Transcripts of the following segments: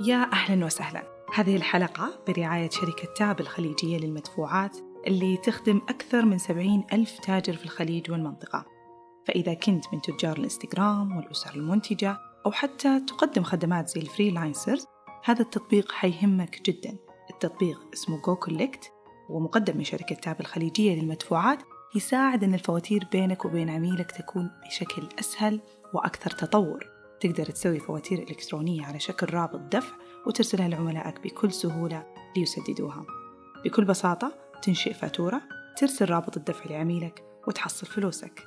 يا أهلا وسهلا. هذه الحلقة برعاية شركة Tap الخليجية للمدفوعات اللي تخدم أكثر من سبعين ألف تاجر في الخليج والمنطقة. فإذا كنت من تجار الإنستغرام والأسر المنتجة أو حتى تقدم خدمات زي ال freelancers هذا التطبيق حيهمك جدا. التطبيق اسمه goCollect ومقدم من شركة Tap الخليجية للمدفوعات يساعد أن الفواتير بينك وبين عميلك تكون بشكل أسهل وأكثر تطور. تقدر تسوي فواتير إلكترونية على شكل رابط دفع وترسلها لعملائك بكل سهولة ليسددوها. بكل بساطة تنشئ فاتورة ترسل رابط الدفع لعميلك وتحصل فلوسك.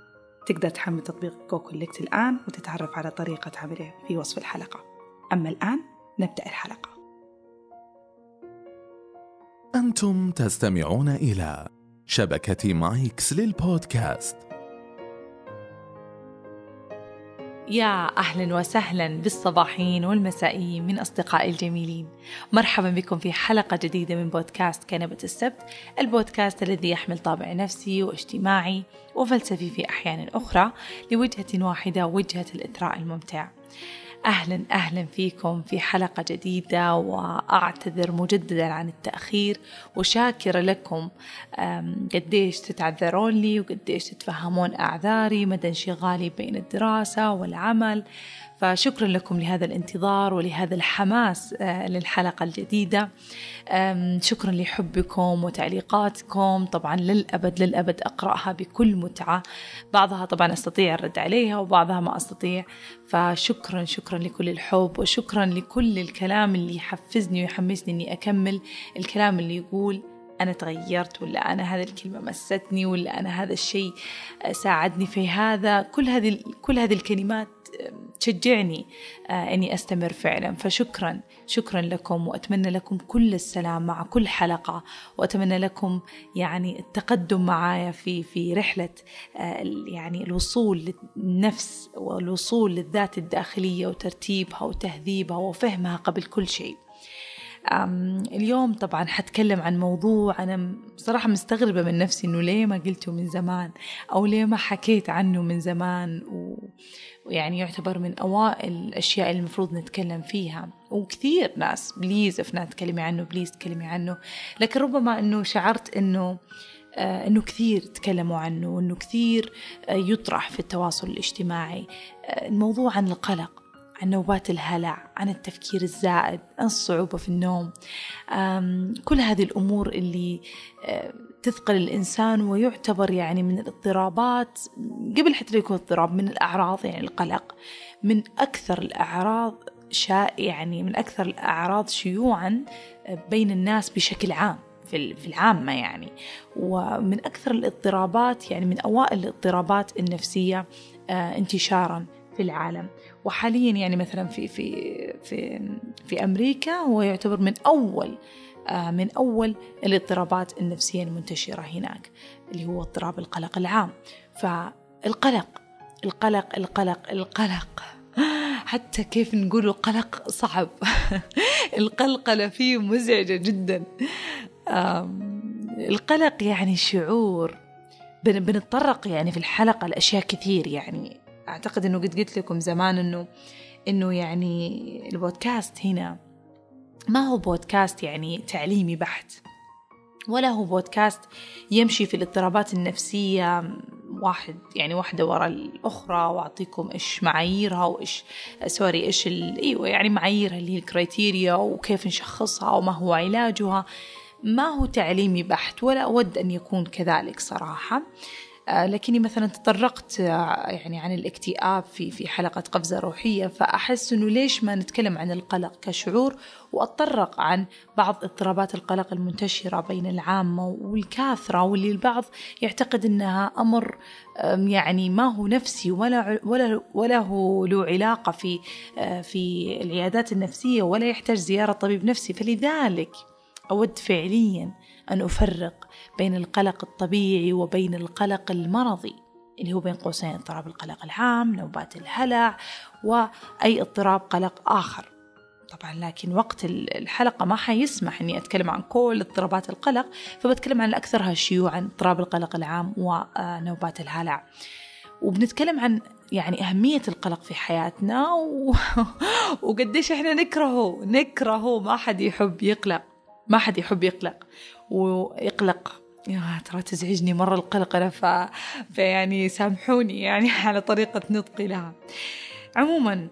تقدر تحمل تطبيق goCollect الآن وتتعرف على طريقة عمله في وصف الحلقة. أما الآن نبدأ الحلقة. أنتم تستمعون إلى شبكة مايكس للبودكاست. يا أهلا وسهلا بالصباحين والمسائيين من أصدقائي الجميلين. مرحبا بكم في حلقة جديدة من بودكاست كنبة السبت البودكاست الذي يحمل طابع نفسي واجتماعي وفلسفي في أحيان أخرى لوجهة واحدة وجهة الإثراء الممتع. أهلا أهلا فيكم في حلقة جديدة وأعتذر مجددا عن التأخير وشاكرة لكم قديش تتعذرون لي وقديش تتفهمون أعذاري مدى انشغالي بين الدراسة والعمل. فشكرا لكم لهذا الانتظار ولهذا الحماس آه، للحلقة الجديدة. شكرا لحبكم وتعليقاتكم. طبعا للأبد للأبد أقرأها بكل متعة. بعضها طبعا أستطيع الرد عليها وبعضها ما أستطيع. فشكرا شكرا لكل الحب وشكرا لكل الكلام اللي يحفزني ويحمسني أني أكمل الكلام اللي يقول أنا تغيرت ولا أنا هذه الكلمة مستني ولا أنا هذا الشيء ساعدني في هذا. كل هذه كل هذه الكلمات تشجعني آه، إني أستمر فعلا. فشكرا شكرا لكم وأتمنى لكم كل السلام مع كل حلقة. وأتمنى لكم يعني التقدم معايا في في رحلة آه، يعني الوصول للنفس والوصول للذات الداخلية وترتيبها وتهذيبها وفهمها قبل كل شيء. اليوم طبعا حتكلم عن موضوع أنا صراحة مستغربة من نفسي إنه ليه ما قلته من زمان أو ليه ما حكيت عنه من زمان ويعني يعتبر من أوائل الأشياء اللي المفروض نتكلم فيها. وكثير ناس please يا أفنان تكلمي عنه please تكلمي عنه. لكن ربما إنه شعرت إنه آه، إنه كثير تكلموا عنه وإنه كثير آه، يطرح في التواصل الاجتماعي. آه، الموضوع عن القلق. عن نوبات الهلع عن التفكير الزائد عن الصعوبة في النوم. كل هذه الأمور اللي تثقل الإنسان ويعتبر يعني من الاضطرابات قبل حتى يكون اضطراب من الأعراض يعني القلق. من أكثر الأعراض شاء يعني من أكثر الأعراض شيوعا بين الناس بشكل عام في العامة يعني. ومن أكثر الاضطرابات يعني من أوائل الاضطرابات النفسية آه، انتشارا في العالم. وحاليا يعني مثلا في في في في أمريكا هو يعتبر من أول آه، من أول الاضطرابات النفسية المنتشرة هناك اللي هو اضطراب القلق العام. فالقلق القلق القلق القلق. حتى كيف نقول القلق صعب. القلقلة فيه مزعجة جدا. القلق يعني شعور. بنتطرق يعني في الحلقة لأشياء كثير يعني. أعتقد أنه قد قلت لكم زمان أنه أنه يعني البودكاست هنا ما هو بودكاست يعني تعليمي بحت. ولا هو بودكاست يمشي في الاضطرابات النفسية واحد يعني واحدة ورا الأخرى وأعطيكم إيش معاييرها وإيش sorry إيش أيوة يعني معاييرها اللي هي ال criteria وكيف نشخصها وما هو علاجها. ما هو تعليمي بحت ولا أود أن يكون كذلك صراحة. لكني مثلا تطرقت آه، يعني عن الاكتئاب في في حلقة قفزة روحية فأحس إنه ليش ما نتكلم عن القلق كشعور وأتطرق عن بعض اضطرابات القلق المنتشرة بين العامة والكاثرة واللي البعض يعتقد إنها أمر يعني ما هو نفسي ولا ولا ولا هو له علاقة في آه، في العيادات النفسية ولا يحتاج زيارة طبيب نفسي. فلذلك أود فعليا أن أفرق بين القلق الطبيعي وبين القلق المرضي اللي هو بين قوسين اضطراب القلق العام نوبات الهلع وأي اضطراب قلق آخر. طبعا لكن وقت الحلقة ما حيسمح أني أتكلم عن كل اضطرابات القلق فبتكلم عن الأكثرها شيوعا اضطراب القلق العام ونوبات الهلع. وبنتكلم عن يعني أهمية القلق في حياتنا و... وقديش إحنا نكرهه نكرهه. ما حد يحب يقلق ما حد يحب يقلق. ويقلق يا ترى تزعجني مرة القلق أنا ف... فيعني سامحوني يعني على طريقة نطقي لها. عموما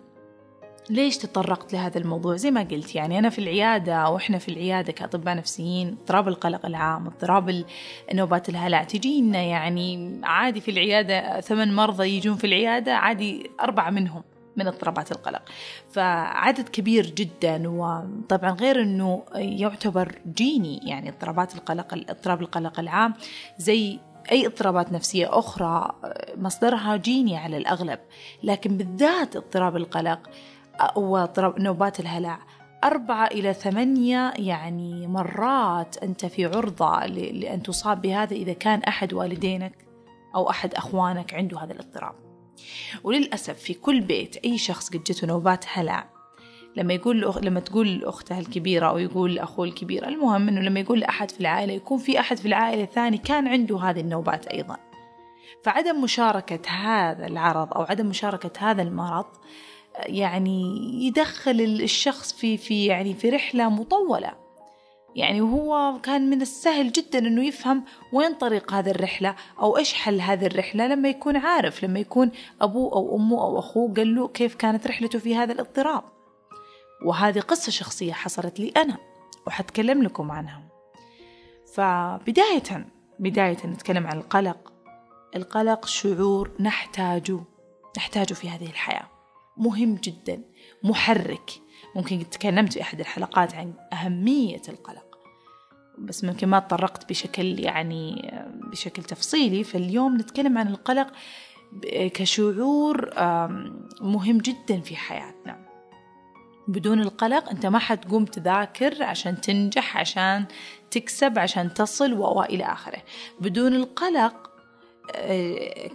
ليش تطرقت لهذا الموضوع؟ زي ما قلت يعني أنا في العيادة وإحنا في العيادة كأطباء نفسيين اضطراب القلق العام اضطراب نوبات الهلع. تجينا يعني عادي في العيادة ثمان مرضى يجون في العيادة عادي أربعة منهم. من اضطرابات القلق. فعدد كبير جدا وطبعا غير إنه يعتبر جيني يعني اضطرابات القلق اضطراب القلق العام زي أي اضطرابات نفسية أخرى مصدرها جيني على الأغلب. لكن بالذات اضطراب القلق واضطراب نوبات الهلع. أربعة إلى ثمانية يعني مرات أنت في عرضة لأن تصاب بهذا إذا كان أحد والدينك أو أحد أخوانك عنده هذا الاضطراب. وللأسف في كل بيت أي شخص قد جته نوبات هلع. لما يقول لأخ... لما تقول لأخته الكبيرة أو يقول لأخوه الكبير المهم إنه لما يقول لأحد في العائلة يكون في أحد في العائلة الثاني كان عنده هذه النوبات أيضا. فعدم مشاركة هذا العرض أو عدم مشاركة هذا المرض يعني يدخل الشخص في في يعني في رحلة مطولة. يعني وهو كان من السهل جدا إنه يفهم وين طريق هذه الرحلة أو إيش حل هذه الرحلة لما يكون عارف لما يكون أبوه أو أمه أو أخوه قال له كيف كانت رحلته في هذا الاضطراب. وهذه قصة شخصية حصلت لي أنا وحتكلم لكم عنها. فبداية بداية نتكلم عن القلق. القلق شعور نحتاجه نحتاجه في هذه الحياة. مهم جدا محرك. ممكن تكلمت في أحد الحلقات عن أهمية القلق. بس ممكن ما تطرقت بشكل يعني بشكل تفصيلي. فاليوم نتكلم عن القلق كشعور مهم جدا في حياتنا. بدون القلق أنت ما حتقوم تذاكر عشان تنجح عشان تكسب عشان تصل وإلى آخره. بدون القلق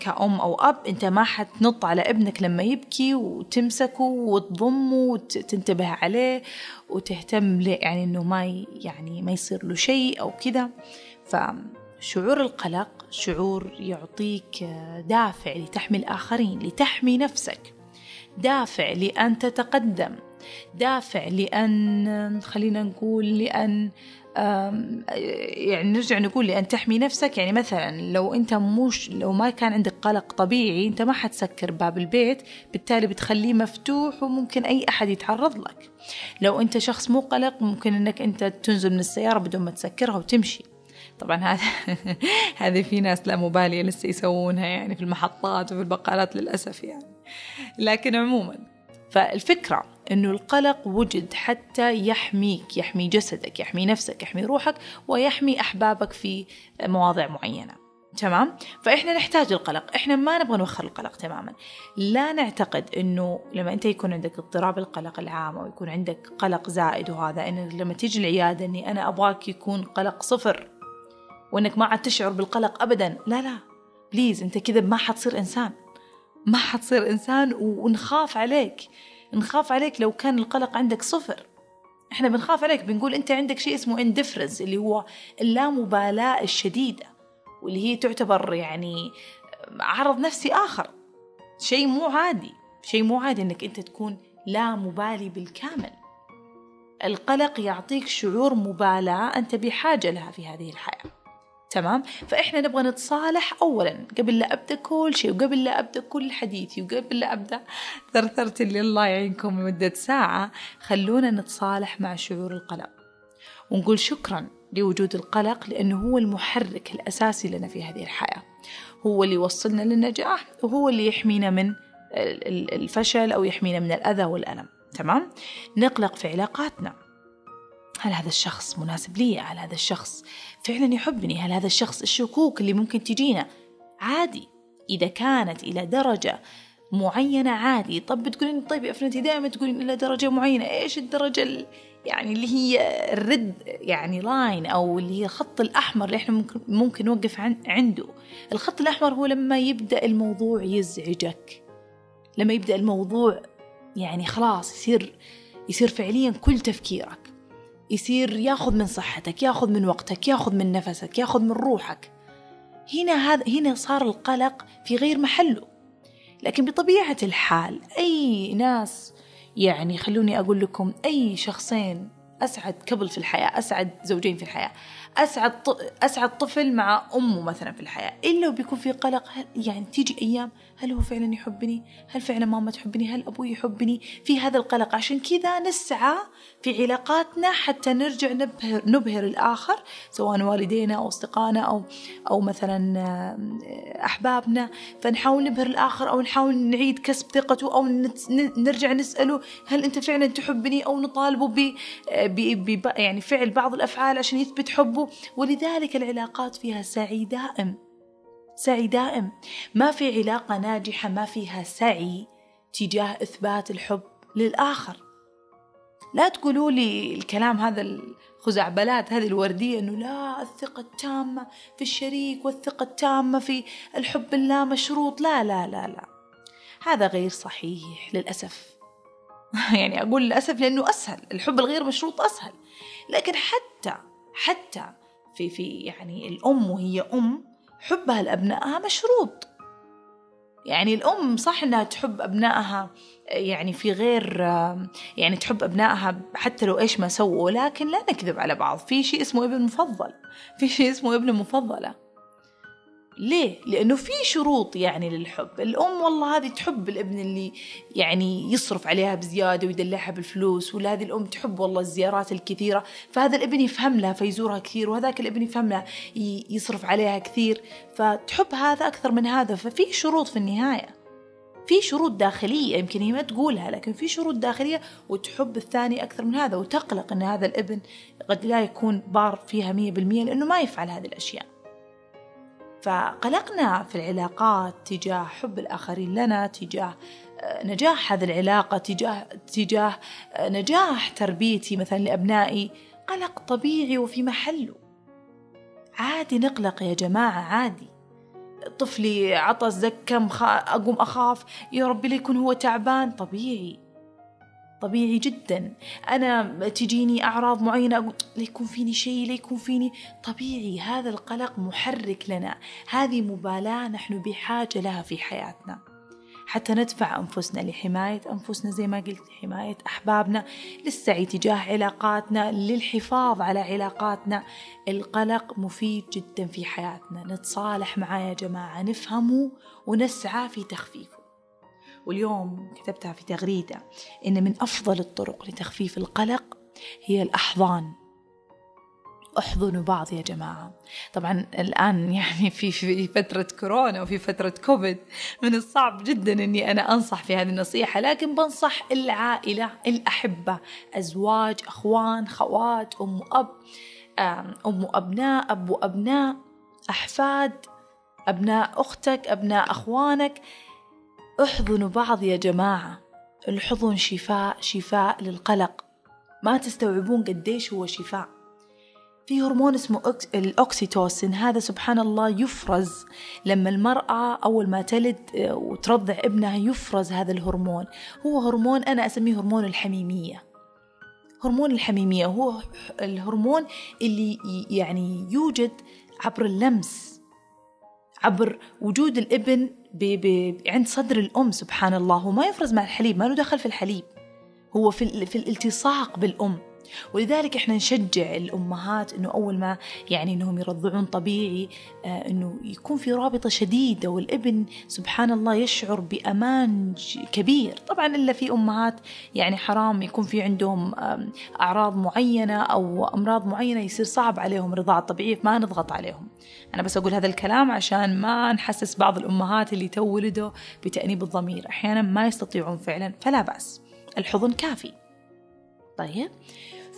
كأم أو أب أنت ما حتنط على ابنك لما يبكي وتمسكه وتضمه وتنتبه عليه وتهتم يعني إنه ما يعني ما يصير له شيء أو كذا فشعور القلق شعور يعطيك دافع لتحمي الآخرين لتحمي نفسك. دافع لأن تتقدم. دافع لأن خلينا نقول لأن يعني نرجع نقول لأن تحمي نفسك يعني مثلا لو أنت مش لو ما كان عندك قلق طبيعي أنت ما حتسكر باب البيت بالتالي بتخليه مفتوح وممكن أي أحد يتعرض لك. لو أنت شخص مو قلق ممكن أنك أنت تنزل من السيارة بدون ما تسكرها وتمشي. طبعا هذا هذه في ناس لا مبالية لسه يسوونها يعني في المحطات وفي البقالات للأسف يعني. لكن عموما فالفكرة أنه القلق وجد حتى يحميك يحمي جسدك يحمي نفسك يحمي روحك ويحمي أحبابك في مواضع معينة. تمام؟ فإحنا نحتاج القلق إحنا ما نبغى نوخر القلق تماما. لا نعتقد أنه لما أنت يكون عندك اضطراب القلق العام أو يكون عندك قلق زائد وهذا أن لما تيجي العيادة أني أنا أبغاك يكون قلق صفر وأنك ما عاد تشعر بالقلق أبدا. لا لا. please أنت كذا ما حتصير إنسان. ما حتصير إنسان ونخاف عليك. نخاف عليك لو كان القلق عندك صفر. إحنا بنخاف عليك بنقول أنت عندك شيء اسمه indifference اللي هو اللامبالاة الشديدة واللي هي تعتبر يعني عرض نفسي آخر. شيء مو عادي شيء مو عادي إنك أنت تكون لا مبالي بالكامل. القلق يعطيك شعور مبالاة أنت بحاجة لها في هذه الحياة. تمام؟ فإحنا نبغى نتصالح أولا قبل لا أبدأ كل شيء وقبل لا أبدأ كل حديثي وقبل لا أبدأ ثرثرت اللي الله يعينكم لمدة ساعة خلونا نتصالح مع شعور القلق. ونقول شكرا لوجود القلق لأنه هو المحرك الأساسي لنا في هذه الحياة. هو اللي يوصلنا للنجاح وهو اللي يحمينا من الفشل أو يحمينا من الأذى والألم. تمام؟ نقلق في علاقاتنا. هل هذا الشخص مناسب لي؟ هل هذا الشخص فعلا يحبني؟ هل هذا الشخص الشكوك اللي ممكن تجينا؟ عادي. إذا كانت إلى درجة معينة عادي. طب بتقولين طيب يا أفنتي دائما تقولين إلى درجة معينة. إيش الدرجة يعني اللي هي الرد يعني لاين أو اللي هي الخط الأحمر اللي إحنا ممكن, ممكن نوقف عنده. الخط الأحمر هو لما يبدأ الموضوع يزعجك. لما يبدأ الموضوع يعني خلاص يصير يصير فعليا كل تفكيرك. يصير ياخذ من صحتك ياخذ من وقتك ياخذ من نفسك ياخذ من روحك. هنا هذا هنا صار القلق في غير محله. لكن بطبيعة الحال أي ناس يعني خلوني أقول لكم أي شخصين أسعد كبل في الحياة أسعد زوجين في الحياة أسعد أسعد طفل مع أمه مثلا في الحياة إلا وبيكون في قلق يعني تيجي أيام هل هو فعلا يحبني؟ هل فعلا ماما تحبني؟ هل أبوي يحبني؟ في هذا القلق. عشان كذا نسعى في علاقاتنا حتى نرجع نبهر, نبهر الآخر سواء والدينا أو أصدقائنا أو أو مثلا أحبابنا. فنحاول نبهر الآخر أو نحاول نعيد كسب ثقته أو نرجع نسأله هل أنت فعلا تحبني أو نطالبه ب يعني فعل بعض الأفعال عشان يثبت حبه. ولذلك العلاقات فيها سعي دائم. سعي دائم. ما في علاقة ناجحة ما فيها سعي تجاه إثبات الحب للآخر. لا تقولوا لي الكلام هذا الخزعبلات هذه الوردية أنه لا الثقة التامة في الشريك والثقة التامة في الحب اللا مشروط لا لا لا لا. هذا غير صحيح للأسف. يعني أقول للأسف لأنه أسهل. الحب الغير مشروط أسهل. لكن حتى حتى في في يعني الأم وهي أم حبها لأبنائها مشروط. يعني الأم صح إنها تحب أبنائها يعني في غير يعني تحب أبنائها حتى لو إيش ما سووا لكن لا نكذب على بعض. في شيء اسمه ابن مفضل. في شيء اسمه ابن مفضلة. ليه؟ لأنه في شروط يعني للحب. الأم والله هذه تحب الابن اللي يعني يصرف عليها بزيادة ويدلعها بالفلوس ولا هذه الأم تحب والله الزيارات الكثيرة. فهذا الابن يفهم لها فيزورها كثير وهذاك الابن يفهم لها يصرف عليها كثير. فتحب هذا أكثر من هذا. ففي شروط في النهاية. في شروط داخلية يمكن هي ما تقولها لكن في شروط داخلية وتحب الثاني أكثر من هذا. وتقلق أن هذا الابن قد لا يكون بار فيها مية بالمية لأنه ما يفعل هذه الأشياء. فقلقنا في العلاقات تجاه حب الآخرين لنا تجاه آه، نجاح هذه العلاقة تجاه تجاه آه، نجاح تربيتي مثلا لأبنائي. قلق طبيعي وفي محله عادي نقلق يا جماعة عادي. طفلي عطس زكم أقوم أخاف. يا ربي ليكون هو تعبان. طبيعي. طبيعي جدا. أنا تجيني أعراض معينة أقول ليكون فيني شيء ليكون فيني؟ طبيعي هذا القلق محرك لنا. هذه مبالاة نحن بحاجة لها في حياتنا. حتى ندفع أنفسنا لحماية أنفسنا زي ما قلت لحماية أحبابنا للسعي تجاه علاقاتنا للحفاظ على علاقاتنا. القلق مفيد جدا في حياتنا. نتصالح معاه يا جماعة نفهمه ونسعى في تخفيفه. واليوم كتبتها في تغريدة إن من أفضل الطرق لتخفيف القلق هي الأحضان. أحضنوا بعض يا جماعة. طبعا الآن يعني في في فترة كورونا وفي فترة كوفيد من الصعب جدا أني أنا أنصح في هذه النصيحة لكن بنصح العائلة الأحبة أزواج أخوان خوات أم أب أم أبناء أب وأبناء أحفاد أبناء أختك أبناء أخوانك. احضنوا بعض يا جماعة. الحضن شفاء شفاء للقلق. ما تستوعبون قديش هو شفاء. في هرمون اسمه الأكسيتوسين هذا سبحان الله يفرز. لما المرأة أول ما تلد آه، وترضع ابنها يفرز هذا الهرمون. هو هرمون أنا أسميه هرمون الحميمية. هرمون الحميمية هو الهرمون اللي يعني يوجد عبر اللمس عبر وجود الابن بي بي عند صدر الأم سبحان الله هو ما يفرز مع الحليب ما له دخل في الحليب. هو في, في الالتصاق بالأم. ولذلك إحنا نشجع الأمهات إنه أول ما يعني إنهم يرضعون طبيعي آه إنه يكون في رابطة شديدة والابن سبحان الله يشعر بأمان كبير. طبعا إلا في أمهات يعني حرام يكون في عندهم أعراض معينة أو أمراض معينة يصير صعب عليهم الرضاعه الطبيعيه فما نضغط عليهم. أنا بس أقول هذا الكلام عشان ما نحسس بعض الأمهات اللي تو ولدوا بتأنيب الضمير. أحيانا ما يستطيعون فعلا فلا بأس. الحضن كافي. طيب.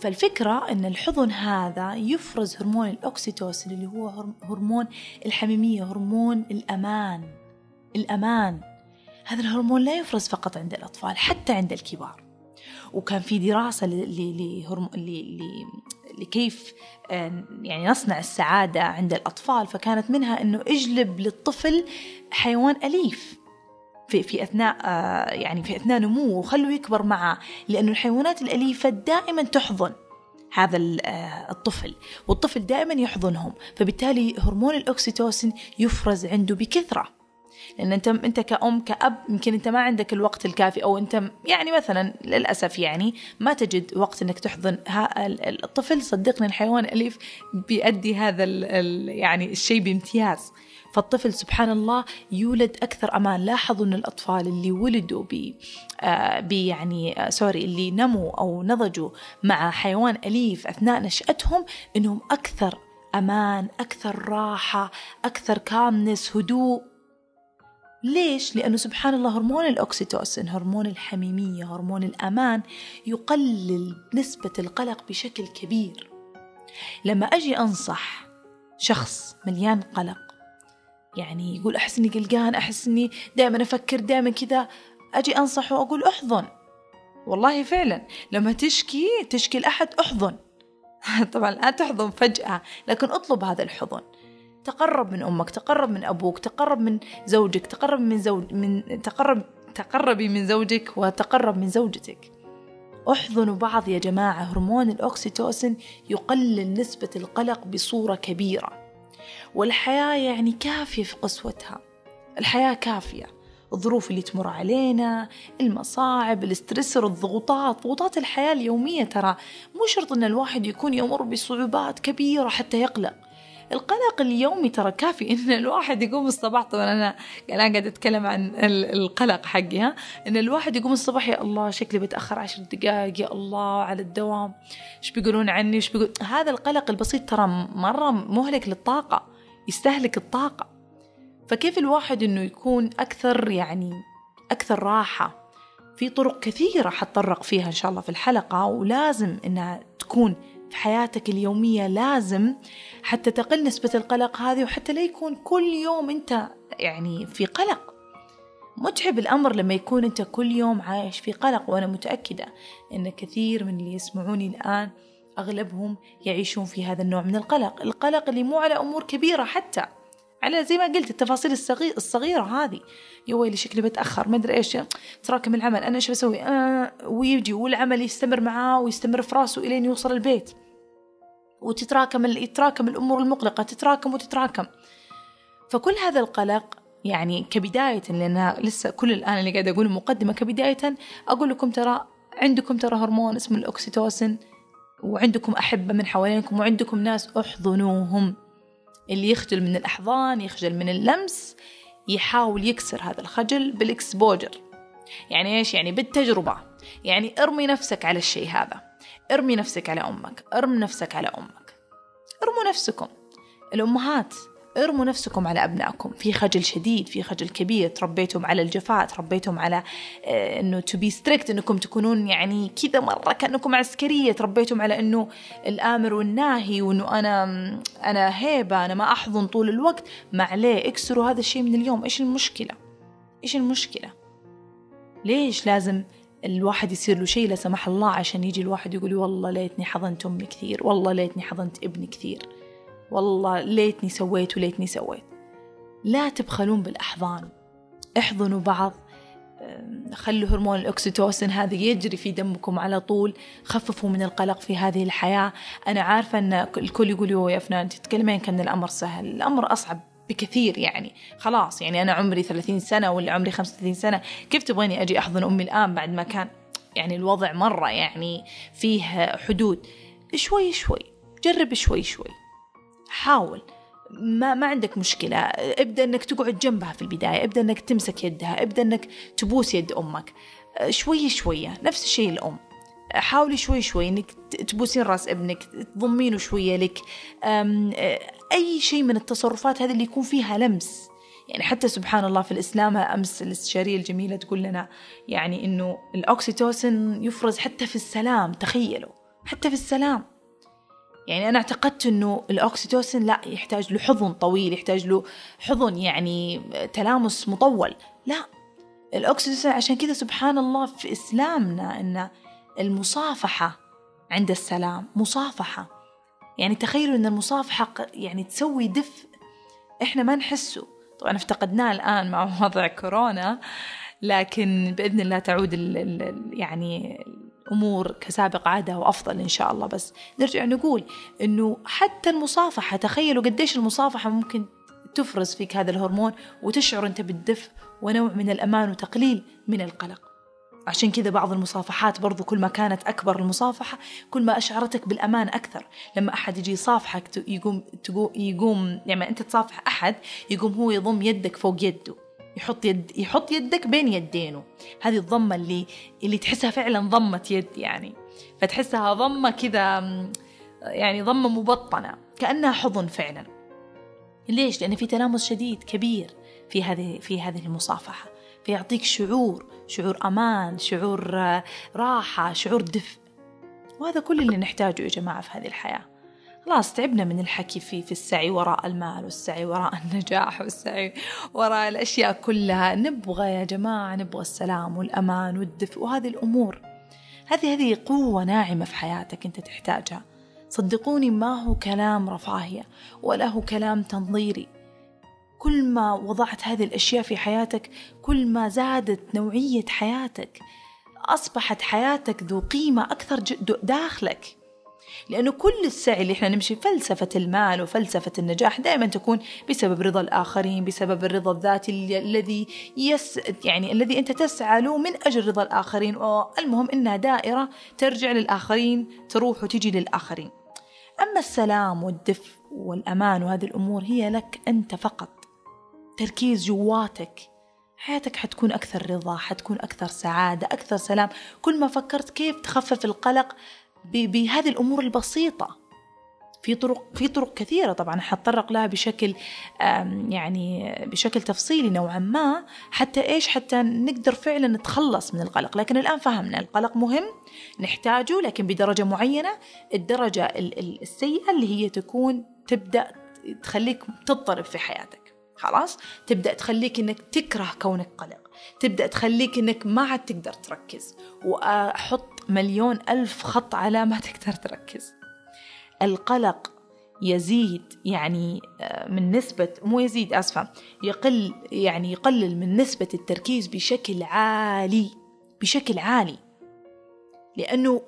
فالفكرة أن الحضن هذا يفرز هرمون الأكسيتوسين اللي هو هرمون الحميمية هرمون الأمان الأمان. هذا الهرمون لا يفرز فقط عند الأطفال حتى عند الكبار. وكان في دراسة لكيف آه، يعني نصنع السعادة عند الأطفال. فكانت منها أنه اجلب للطفل حيوان أليف. في في أثناء آه، يعني في أثناء نموه. وخلوا يكبر معه لأنه الحيوانات الأليفة دائما تحضن هذا آه، الطفل والطفل دائما يحضنهم. فبالتالي هرمون الاكسيتوسين يفرز عنده بكثرة. لأن أنت أنت كأم كأب يمكن أنت ما عندك الوقت الكافي أو أنت يعني مثلا للأسف يعني ما تجد وقت إنك تحضن الطفل. صدقني الحيوان الأليف بيأدي هذا يعني الشيء بامتياز. فالطفل سبحان الله يولد أكثر أمان. لاحظوا أن الأطفال اللي ولدوا ب آه يعني آه سوري اللي نموا أو نضجوا مع حيوان أليف أثناء نشأتهم أنهم أكثر أمان أكثر راحة أكثر كامنس هدوء. ليش؟ لأنه سبحان الله هرمون الأكسيتوسين هرمون الحميمية هرمون الأمان يقلل نسبة القلق بشكل كبير. لما أجي أنصح شخص مليان قلق يعني يقول أحس إني قلقان أحس إني دائما أفكر دائما كذا. أجي أنصحه وأقول أحضن. والله فعلا لما تشكي تشكي لأحد أحضن. طبعا لا تحضن فجأة لكن اطلب هذا الحضن. تقرب من أمك تقرب من أبوك تقرب من زوجك تقرب من زوج من تقرب تقربي من زوجك وتقرب من زوجتك. أحضنوا بعض يا جماعة هرمون الأكسيتوسين يقلل نسبة القلق بصورة كبيرة. والحياة يعني كافية في قسوتها. الحياة كافية. الظروف اللي تمر علينا المصاعب الاسترسر الضغوطات. ضغوطات الحياة اليومية ترى مو شرط أن الواحد يكون يمر بصعوبات كبيرة حتى يقلق. القلق اليومي ترى كافي. إن الواحد يقوم الصباح طبعا أنا الان قاعدة أتكلم عن القلق حقي ها. إن الواحد يقوم الصباح يا الله شكلي بتأخر عشر دقائق يا الله على الدوام. إيش بيقولون عني؟ إيش بيقول؟ هذا القلق البسيط ترى مرة مهلك للطاقة يستهلك الطاقة. فكيف الواحد إنه يكون أكثر يعني أكثر راحة؟ في طرق كثيرة حتطرق فيها إن شاء الله في الحلقة ولازم إنها تكون في حياتك اليومية لازم حتى تقل نسبة القلق هذه وحتى لا يكون كل يوم أنت يعني في قلق. متعب الأمر لما يكون أنت كل يوم عايش في قلق وأنا متأكدة أن كثير من اللي يسمعوني الآن أغلبهم يعيشون في هذا النوع من القلق. القلق اللي مو على أمور كبيرة حتى على زي ما قلت التفاصيل الصغير الصغيرة هذه. يا ويلي شكلي بتأخر ما أدري إيش تراكم العمل. أنا إيش بسوي؟ آه ويجي والعمل يستمر معاه ويستمر في راسه إلين يوصل البيت. وتتراكم يتراكم الأمور المقلقة تتراكم وتتراكم. فكل هذا القلق يعني كبداية لأنها لسه كل الآن اللي قاعدة أقول مقدمة كبداية أقول لكم ترى عندكم ترى هرمون اسمه الأكسيتوسن وعندكم أحبة من حوالينكم وعندكم ناس أحضنوهم. اللي يخجل من الأحضان يخجل من اللمس يحاول يكسر هذا الخجل بال exposure. يعني إيش؟ يعني بالتجربة. يعني ارمي نفسك على الشيء هذا. ارمي نفسك على أمك ارم نفسك على أمك. ارموا نفسكم. الأمهات ارموا نفسكم على أبنائكم. في خجل شديد في خجل كبير. تربيتم على الجفاء تربيتم على آه، أنه to be strict أنكم تكونون يعني كذا مرة كأنكم عسكرية. تربيتم على أنه الآمر والناهي وأنه أنا أنا هيبة أنا ما أحضن طول الوقت. ما عليه. اكسروا هذا الشيء من اليوم. إيش المشكلة؟ إيش المشكلة؟ ليش لازم الواحد يصير له شيء لا سمح الله عشان يجي الواحد يقول والله ليتني حضنت أمي كثير والله ليتني حضنت ابني كثير والله ليتني سويت وليتني سويت. لا تبخلون بالأحضان احضنوا بعض خلوا هرمون الأكسيتوسين هذا يجري في دمكم على طول خففوا من القلق في هذه الحياة. أنا عارفة أن الكل يقول يا فنان تتكلمين كأن الأمر سهل الأمر أصعب. بكثير يعني. خلاص يعني أنا عمري 30 سنة ولا عمري 35 سنة كيف تبغيني أجي أحضن أمي الآن بعد ما كان يعني الوضع مرة يعني فيه حدود؟ شوي شوي جرب شوي شوي. حاول. ما ما عندك مشكلة. ابدأ إنك تقعد جنبها في البداية ابدأ إنك تمسك يدها ابدأ إنك تبوس يد أمك. شوية شوية نفس الشيء الأم. حاولي شوي شوي إنك تبوسين رأس ابنك تضمينه شوية لك. أي شيء من التصرفات هذه اللي يكون فيها لمس. يعني حتى سبحان الله في الإسلام أمس الاستشارية الجميلة تقول لنا يعني إنه الأكسيتوسن يفرز حتى في السلام تخيلوا حتى في السلام. يعني أنا اعتقدت إنه الأكسيتوسن لا يحتاج له حضن طويل يحتاج له حضن يعني تلامس مطول لا. الأكسيتوسن عشان كذا سبحان الله في إسلامنا إن المصافحة عند السلام مصافحة. يعني تخيلوا إن المصافحة يعني تسوي دفء إحنا ما نحسه. طبعا افتقدناه الآن مع وضع كورونا لكن بإذن الله تعود ال ال يعني الأمور كسابق عادة وأفضل إن شاء الله. بس نرجع نقول إنه حتى المصافحة تخيلوا قديش المصافحة ممكن تفرز فيك هذا الهرمون وتشعر أنت بالدفء ونوع من الأمان وتقليل من القلق. عشان كذا بعض المصافحات برضو كل ما كانت أكبر المصافحة كل ما أشعرتك بالأمان أكثر. لما أحد يجي يصافحك يقوم يقوم يعني أنت تصافح أحد يقوم هو يضم يدك فوق يده يحط يد يحط يدك بين يدينه. هذه الضمة اللي اللي تحسها فعلا ضمة يد يعني. فتحسها ضمة كذا يعني ضمة مبطنة كأنها حضن فعلا. ليش؟ لأن في تلامس شديد كبير في هذه في هذه المصافحة. فيعطيك شعور شعور أمان شعور آه، راحة شعور دفء. وهذا كل اللي نحتاجه يا جماعة في هذه الحياة. خلاص تعبنا من الحكي في في السعي وراء المال والسعي وراء النجاح والسعي وراء الأشياء كلها. نبغى يا جماعة نبغى السلام والأمان والدفء وهذه الأمور. هذه هذه قوة ناعمة في حياتك أنت تحتاجها. صدقوني ما هو كلام رفاهية ولا هو كلام تنظيري. كل ما وضعت هذه الأشياء في حياتك كل ما زادت نوعية حياتك أصبحت حياتك ذو قيمة أكثر داخلك. لأنه كل السعي اللي إحنا نمشي فلسفة المال وفلسفة النجاح دائما تكون بسبب رضا الآخرين بسبب الرضا الذاتي الذي يس يعني الذي أنت تسعى له من أجل رضا الآخرين. المهم إنها دائرة ترجع للآخرين تروح وتجي للآخرين. أما السلام والدفء والأمان وهذه الأمور هي لك أنت فقط. تركيز جواتك. حياتك حتكون أكثر رضا حتكون أكثر سعادة أكثر سلام. كل ما فكرت كيف تخفف القلق بهذه الأمور البسيطة. في طرق في طرق كثيرة طبعا. حتطرق لها بشكل يعني بشكل تفصيلي نوعا ما. حتى إيش؟ حتى نقدر فعلا نتخلص من القلق. لكن الآن فهمنا القلق مهم نحتاجه لكن بدرجة معينة. الدرجة السيئة اللي هي تكون تبدأ تخليك تضطرب في حياتك. خلاص؟ تبدأ تخليك إنك تكره كونك قلق. تبدأ تخليك إنك ما عاد تقدر تركز. وأحط مليون ألف خط على ما تقدر تركز. القلق يزيد يعني آه، من نسبة مو يزيد أسفة. يقل يعني يقلل من نسبة التركيز بشكل عالي. بشكل عالي. لأنه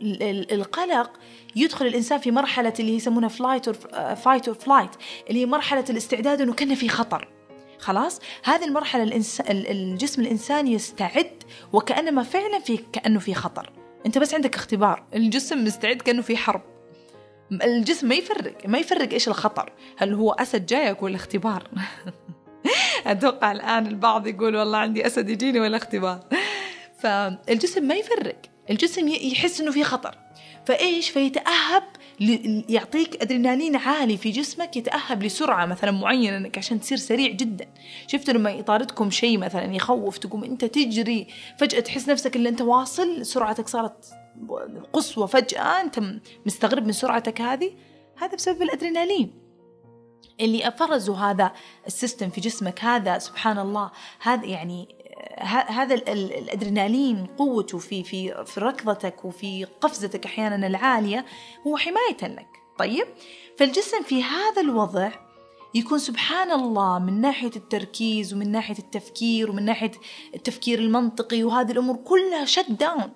القلق يدخل الإنسان في مرحلة اللي يسمونها flight fight or flight اللي هي مرحلة الاستعداد أنه كان في خطر. خلاص؟ هذه المرحلة الإنسان الجسم الإنساني يستعد وكأنما فعلا في كأنه في خطر. أنت بس عندك اختبار. الجسم مستعد كأنه في حرب. الجسم ما يفرق. ما يفرق إيش الخطر. هل هو أسد جايك ولا اختبار أتوقع الآن البعض يقول والله عندي أسد يجيني ولا اختبار فالجسم ما يفرق. الجسم يحس إنه في خطر. فإيش؟ فيتأهب يعطيك أدرينالين عالي في جسمك يتأهب لسرعة مثلا معينة إنك عشان تصير سريع جدا. شفتوا لما يطاردكم شيء مثلا يخوف تقوم أنت تجري فجأة تحس نفسك اللي أنت واصل سرعتك صارت قصوى فجأة أنت مستغرب من سرعتك هذه؟ هذا بسبب الأدرينالين. اللي افرزوا هذا السيستم في جسمك هذا سبحان الله هذا يعني هذا الأدرينالين قوته في في في ركضتك وفي قفزتك أحيانا العالية هو حماية لك. طيب؟ فالجسم في هذا الوضع يكون سبحان الله من ناحية التركيز ومن ناحية التفكير ومن ناحية التفكير المنطقي وهذه الأمور كلها شت داون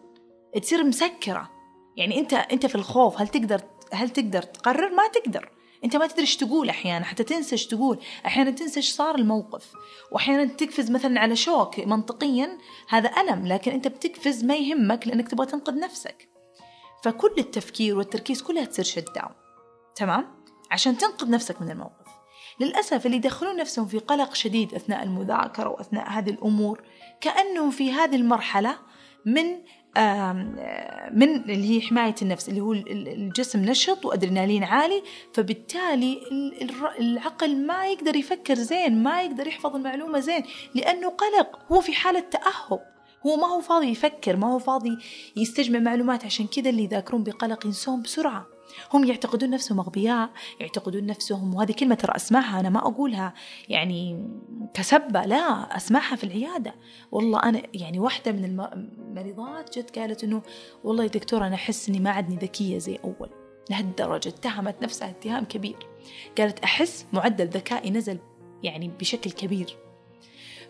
تصير مسكرة. يعني أنت أنت في الخوف هل تقدر هل تقدر تقرر؟ ما تقدر. أنت ما تدري إيش تقول أحيانا حتى تنسى إيش تقول. أحيانا تنسى إيش صار الموقف. وأحيانا تقفز مثلا على شوك منطقيا هذا ألم لكن أنت بتقفز ما يهمك لأنك تبغى تنقذ نفسك. فكل التفكير والتركيز كلها تصير شت داون. تمام؟ عشان تنقذ نفسك من الموقف. للأسف اللي يدخلون نفسهم في قلق شديد أثناء المذاكرة وأثناء هذه الأمور كأنهم في هذه المرحلة من من اللي هي حماية النفس اللي هو الجسم نشط وأدرينالين عالي فبالتالي العقل ما يقدر يفكر زين ما يقدر يحفظ المعلومة زين لأنه قلق. هو في حالة تأهب. هو ما هو فاضي يفكر ما هو فاضي يستجمع معلومات عشان كذا اللي يذاكرون بقلق ينسون بسرعة. هم يعتقدون نفسهم أغبياء يعتقدون نفسهم وهذه كلمة ترى أسمعها أنا ما أقولها. يعني كسبة لا أسمعها في العيادة. والله أنا يعني واحدة من المريضات جت قالت إنه والله يا دكتور أنا أحس إني ما عدني ذكية زي أول. لهالدرجة اتهمت نفسها اتهام كبير. قالت أحس معدل ذكائي نزل يعني بشكل كبير.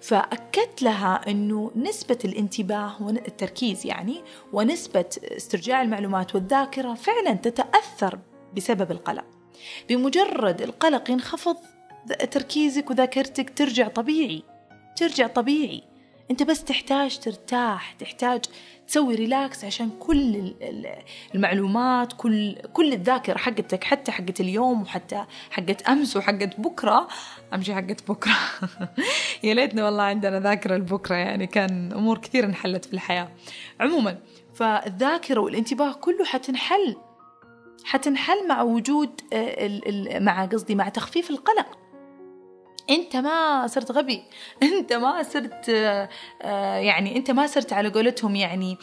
فأكدت لها أنه نسبة الانتباه والتركيز يعني ونسبة استرجاع المعلومات والذاكرة فعلا تتأثر بسبب القلق. بمجرد القلق ينخفض تركيزك وذاكرتك ترجع طبيعي ترجع طبيعي. أنت بس تحتاج ترتاح تحتاج تسوي ريلاكس عشان كل المعلومات كل كل الذاكرة حقتك حتى حقت اليوم وحتى حقت أمس وحقت بكرة. امشي حقت بكرة. يا ليتنا والله عندنا ذاكرة لبكرة يعني كان أمور كثير انحلت في الحياة. عموما فالذاكرة والانتباه كله حتنحل حتنحل مع وجود آه، مع قصدي مع تخفيف القلق. أنت ما صرت غبي. أنت ما صرت آه، يعني أنت ما صرت على قولتهم يعني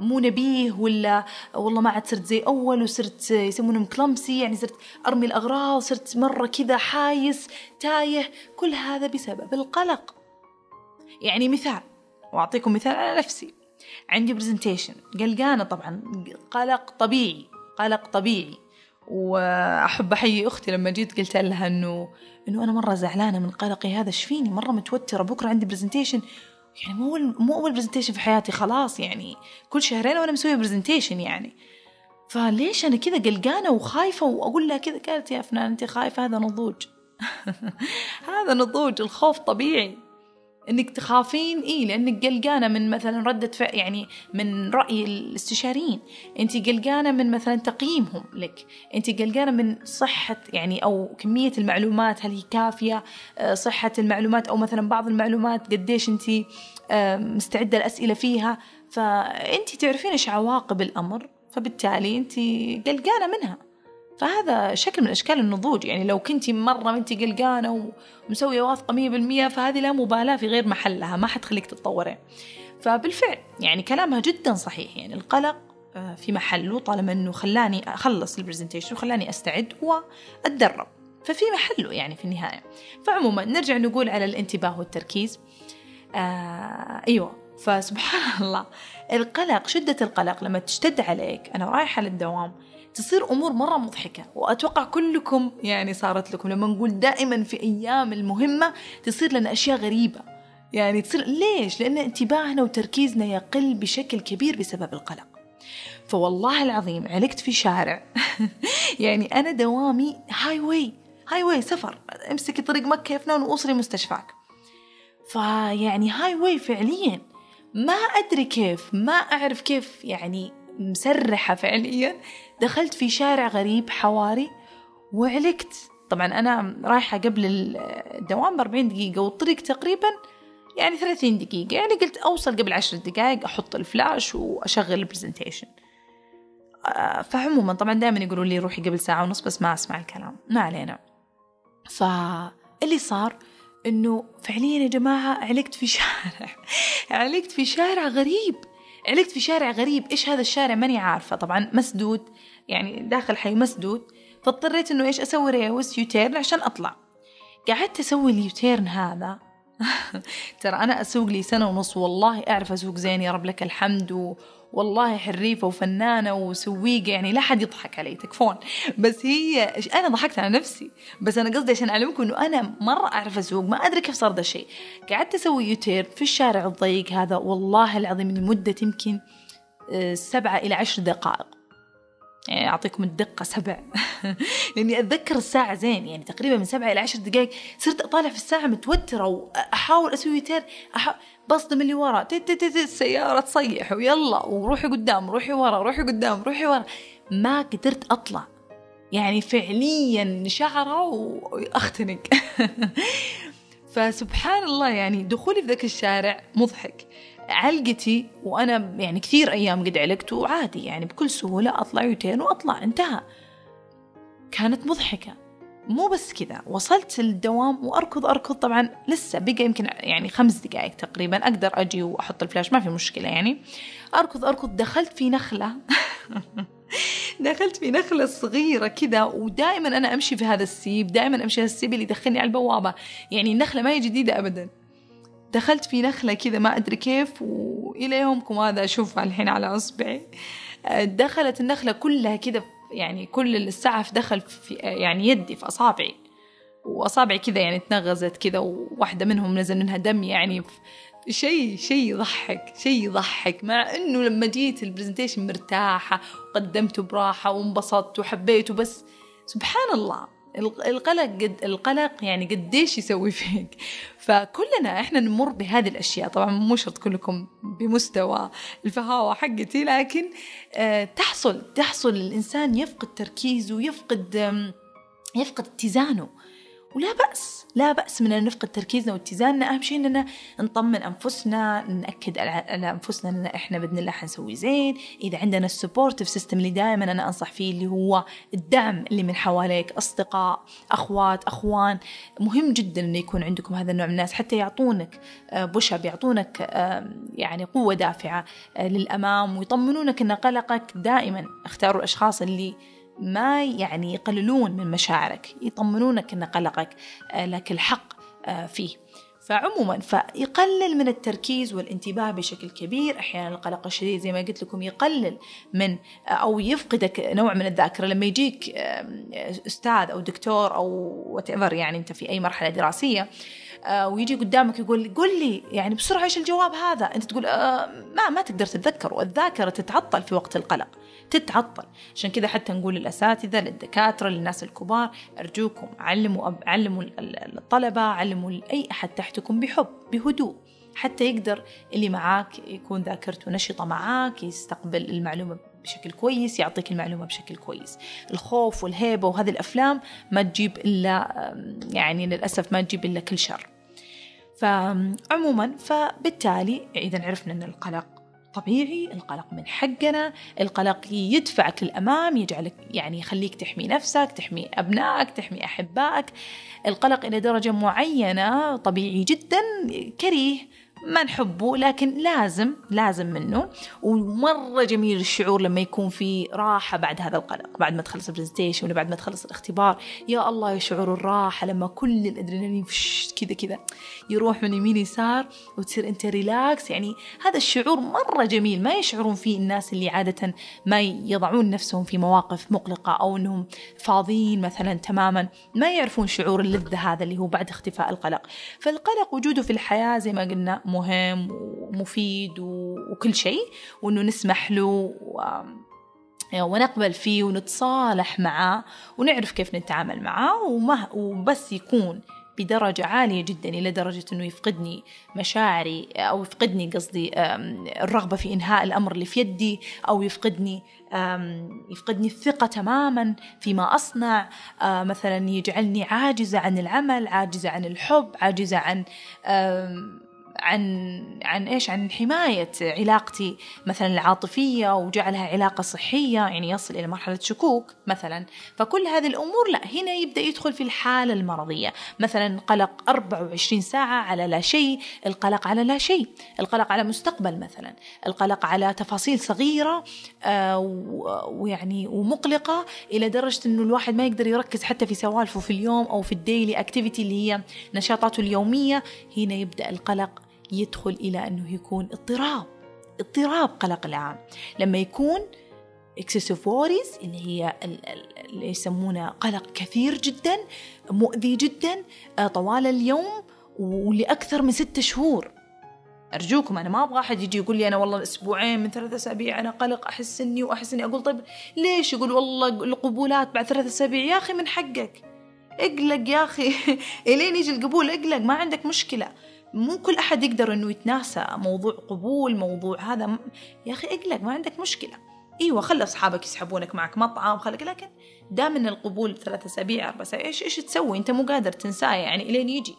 مو نبيه ولا والله ما عاد صرت زي أول وصرت يسمونهم كلمسي يعني صرت أرمي الأغراض صرت مرة كذا حايس تايه كل هذا بسبب القلق. يعني مثال وأعطيكم مثال على نفسي. عندي presentation قلقانة طبعا قلق طبيعي قلق طبيعي. وأحب أحيي أختي لما جيت قلت لها إنه إنه أنا مرة زعلانة من قلقي هذا إيش فيني؟ مرة متوترة بكرة عندي presentation يعني مو اول مو أول presentation في حياتي خلاص يعني كل شهرين وأنا مسوية presentation يعني. فليش أنا كذا قلقانة وخايفة وأقول لها كذا؟ قالت يا أفنان انت خايفة هذا نضوج. هذا نضوج الخوف طبيعي. إنك تخافين اي لأنك قلقانة من مثلا ردة فعل يعني من رأي الاستشاريين. انت قلقانة من مثلا تقييمهم لك. انت قلقانة من صحة يعني أو كمية المعلومات هل هي كافية آه، صحة المعلومات أو مثلا بعض المعلومات قديش انت آه، مستعدة الأسئلة فيها. فانت تعرفين إيش عواقب الأمر فبالتالي انت قلقانة منها. فهذا شكل من أشكال النضوج. يعني لو كنتي مرة انت قلقانة ومسوية واثقة مية بالمية فهذه لا مبالاة في غير محلها ما حتخليك تتطورين فبالفعل يعني كلامها جدا صحيح. يعني القلق آه، في محله طالما إنه خلاني أخلص البرزنتيشن وخلاني أستعد وأتدرب. ففي محله يعني في النهاية. فعموما نرجع نقول على الانتباه والتركيز. آه أيوه. فسبحان الله. القلق شدة القلق لما تشتد عليك أنا رايحة للدوام تصير أمور مرة مضحكة. وأتوقع كلكم يعني صارت لكم لما نقول دائما في أيام المهمة تصير لنا أشياء غريبة. يعني تصير ليش؟ لأن انتباهنا وتركيزنا يقل بشكل كبير بسبب القلق. فوالله العظيم علقت في شارع. يعني أنا دوامي highway highway سفر. امسكي طريق مكة يا أفنان ووصلي مستشفاك. فيعني highway فعليا. ما أدري كيف ما أعرف كيف يعني مسرحة فعليا. دخلت في شارع غريب حواري وعلقت. طبعا أنا رايحة قبل الدوام بأربعين دقيقة والطريق تقريبا يعني ثلاثين دقيقة. يعني قلت أوصل قبل عشر دقائق أحط الفلاش وأشغل ال presentation آه، فعموما طبعا دائما يقولوا لي روحي قبل ساعة ونص بس ما أسمع الكلام. ما علينا. فاللي صار إنه فعليا يا جماعة علقت في شارع. علقت في شارع غريب. علقت في شارع غريب إيش هذا الشارع؟ ماني عارفة. طبعا مسدود يعني داخل حي مسدود. فاضطريت إنه إيش أسوي؟ reverse U-turn عشان أطلع. قعدت أسوي ال U-turn هذا. ترى أنا أسوق لي سنة ونص والله أعرف أسوق زين يا رب لك الحمد و... والله حريفة وفنانة وسويقة يعني لا حد يضحك علي تكفون. بس هي أنا ضحكت على نفسي. بس أنا قصدي عشان أعلمكم إنه أنا مرة أعرف أسوق ما أدري كيف صار ذا الشيء. قعدت أسوي U-turn في الشارع الضيق هذا والله العظيم لمدة يمكن آه، سبعة إلى عشر دقائق. يعني أعطيكم الدقة سبع. لأني أتذكر الساعة زين يعني تقريبا من سبعة إلى عشر دقائق صرت أطالع في الساعة متوترة وأحاول أسوي U-turn أحاول بصدم اللي ورا السيارة تصيح ويلا وروحي قدام روحي ورا روحي قدام روحي ورا. ما قدرت أطلع. يعني فعليا شعرة وأختنق. فسبحان الله يعني دخولي في ذاك الشارع مضحك. علقتي وأنا يعني كثير أيام قد علقت وعادي يعني بكل سهولة أطلع يوتين وأطلع. انتهى. كانت مضحكة. مو بس كذا وصلت الدوام وأركض أركض. طبعا لسه بقى يمكن يعني خمس دقائق تقريبا أقدر أجي وأحط الفلاش ما في مشكلة يعني. أركض أركض. دخلت في نخلة. دخلت في نخلة صغيرة كذا ودائما أنا أمشي في هذا السيب دائما أمشي هذا السيب اللي يدخلني على البوابة. يعني النخلة ما هي جديدة أبدا. دخلت في نخلة كذا ما أدري كيف وإلى يومكم هذا. أشوفها الحين على أصبعي. دخلت النخلة كلها كذا يعني كل السعف دخل في يعني يدي في أصابعي. وأصابعي كذا يعني تنغزت كذا وواحدة منهم نزل منها دم يعني شيء شيء يضحك شيء يضحك. مع إنه لما جيت البرزنتيشن مرتاحة وقدمته براحة وانبسطت وحبيته بس سبحان الله. القلق قد القلق يعني قديش يسوي فيك. فكلنا إحنا نمر بهذه الأشياء. طبعا مو شرط كلكم بمستوى الفهاوة حقتي لكن آه، تحصل تحصل الإنسان يفقد تركيزه يفقد يفقد اتزانه. ولا بأس لا بأس من أن نفقد تركيزنا واتزاننا. أهم شيء أننا نطمن أنفسنا نأكد على أنفسنا أن إحنا بإذن الله حنسوي زين. إذا عندنا ال supportive system اللي دائما أنا أنصح فيه اللي هو الدعم اللي من حواليك أصدقاء أخوات أخوان. مهم جدا أنه يكون عندكم هذا النوع من الناس. حتى يعطونك بشا بيعطونك يعني قوة دافعة آه، للأمام ويطمنونك أن قلقك دائما. اختاروا الأشخاص اللي ما يعني يقللون من مشاعرك يطمنونك أن قلقك آه، لك الحق آه، فيه. فعموما فيقلل من التركيز والانتباه بشكل كبير. أحيانا القلق الشديد زي ما قلت لكم يقلل من آه، أو يفقدك نوع من الذاكرة. لما يجيك أستاذ أو دكتور أو وات يعني أنت في أي مرحلة دراسية ويجي قدامك يقول قل لي يعني بسرعة إيش الجواب هذا؟ أنت تقول ما ما تقدر تتذكر والذاكرة تتعطل في وقت القلق تتعطل. عشان كذا حتى نقول للأساتذة للدكاترة للناس الكبار أرجوكم علموا. علموا الطلبة علموا أي أحد تحتكم بحب بهدوء. حتى يقدر اللي معاك يكون ذاكرته نشطة معاك يستقبل المعلومة بشكل كويس يعطيك المعلومة بشكل كويس. الخوف والهيبة وهذه الأفلام ما تجيب إلا يعني للأسف ما تجيب إلا كل شر. فعموما فبالتالي إذا عرفنا أن القلق طبيعي القلق من حقنا القلق يدفعك للأمام يجعلك يعني يخليك تحمي نفسك تحمي أبنائك تحمي أحبائك. القلق إلى درجة معينة طبيعي جدا كريه. ما نحبه لكن لازم لازم منه. ومرة جميل الشعور لما يكون في راحة بعد هذا القلق بعد ما تخلص البرزنتيشن ولا بعد ما تخلص الاختبار. يا الله يا شعور الراحة لما كل الأدرينالين كذا كذا يروح من يمين يسار وتصير أنت ريلاكس يعني هذا الشعور مرة جميل. ما يشعرون فيه الناس اللي عادة ما يضعون نفسهم في مواقف مقلقة أو أنهم فاضيين مثلا تماما. ما يعرفون شعور اللذة هذا اللي هو بعد اختفاء القلق. فالقلق وجوده في الحياة زي ما قلنا مهم ومفيد وكل شيء وإنه نسمح له ونقبل فيه ونتصالح معه ونعرف كيف نتعامل معه وما وبس يكون بدرجة عالية جدا إلى درجة أنه يفقدني مشاعري أو يفقدني قصدي الرغبة في إنهاء الأمر اللي في يدي أو يفقدني يفقدني الثقة تماما فيما أصنع. مثلا يجعلني عاجزة عن العمل عاجزة عن الحب عاجزة عن عن عن إيش؟ عن حماية علاقتي مثلا العاطفية وجعلها علاقة صحية يعني يصل إلى مرحلة شكوك مثلا. فكل هذه الأمور لا هنا يبدأ يدخل في الحالة المرضية. مثلا قلق 24 ساعة على لا شيء القلق على لا شيء القلق على مستقبل مثلا القلق على تفاصيل صغيرة آه ويعني ومقلقة إلى درجة إنه الواحد ما يقدر يركز حتى في سوالفه في اليوم أو في الديلي أكتيفيتي اللي هي نشاطاته اليومية. هنا يبدأ القلق يدخل إلى أنه يكون اضطراب اضطراب قلق العام. لما يكون excessive worries اللي هي اللي يسمونه قلق كثير جدا مؤذي جدا آه، طوال اليوم ولأكثر من ستة شهور. أرجوكم أنا ما أبغى أحد يجي يقول لي أنا والله أسبوعين من ثلاثة أسابيع أنا قلق أحس إني وأحس إني أقول طيب ليش؟ يقول والله القبولات بعد ثلاثة أسابيع يا أخي من حقك. اقلق يا أخي. إلين يجي القبول اقلق ما عندك مشكلة. مو كل أحد يقدر إنه يتناسى موضوع قبول موضوع هذا. م... يا أخي اقلق ما عندك مشكلة. إيوه خلي أصحابك يسحبونك معك مطعم خلك لكن دام إن القبول ثلاثة أسابيع أربع اسابيع إيش إيش تسوي؟ أنت مو قادر تنساه يعني إلين يجي.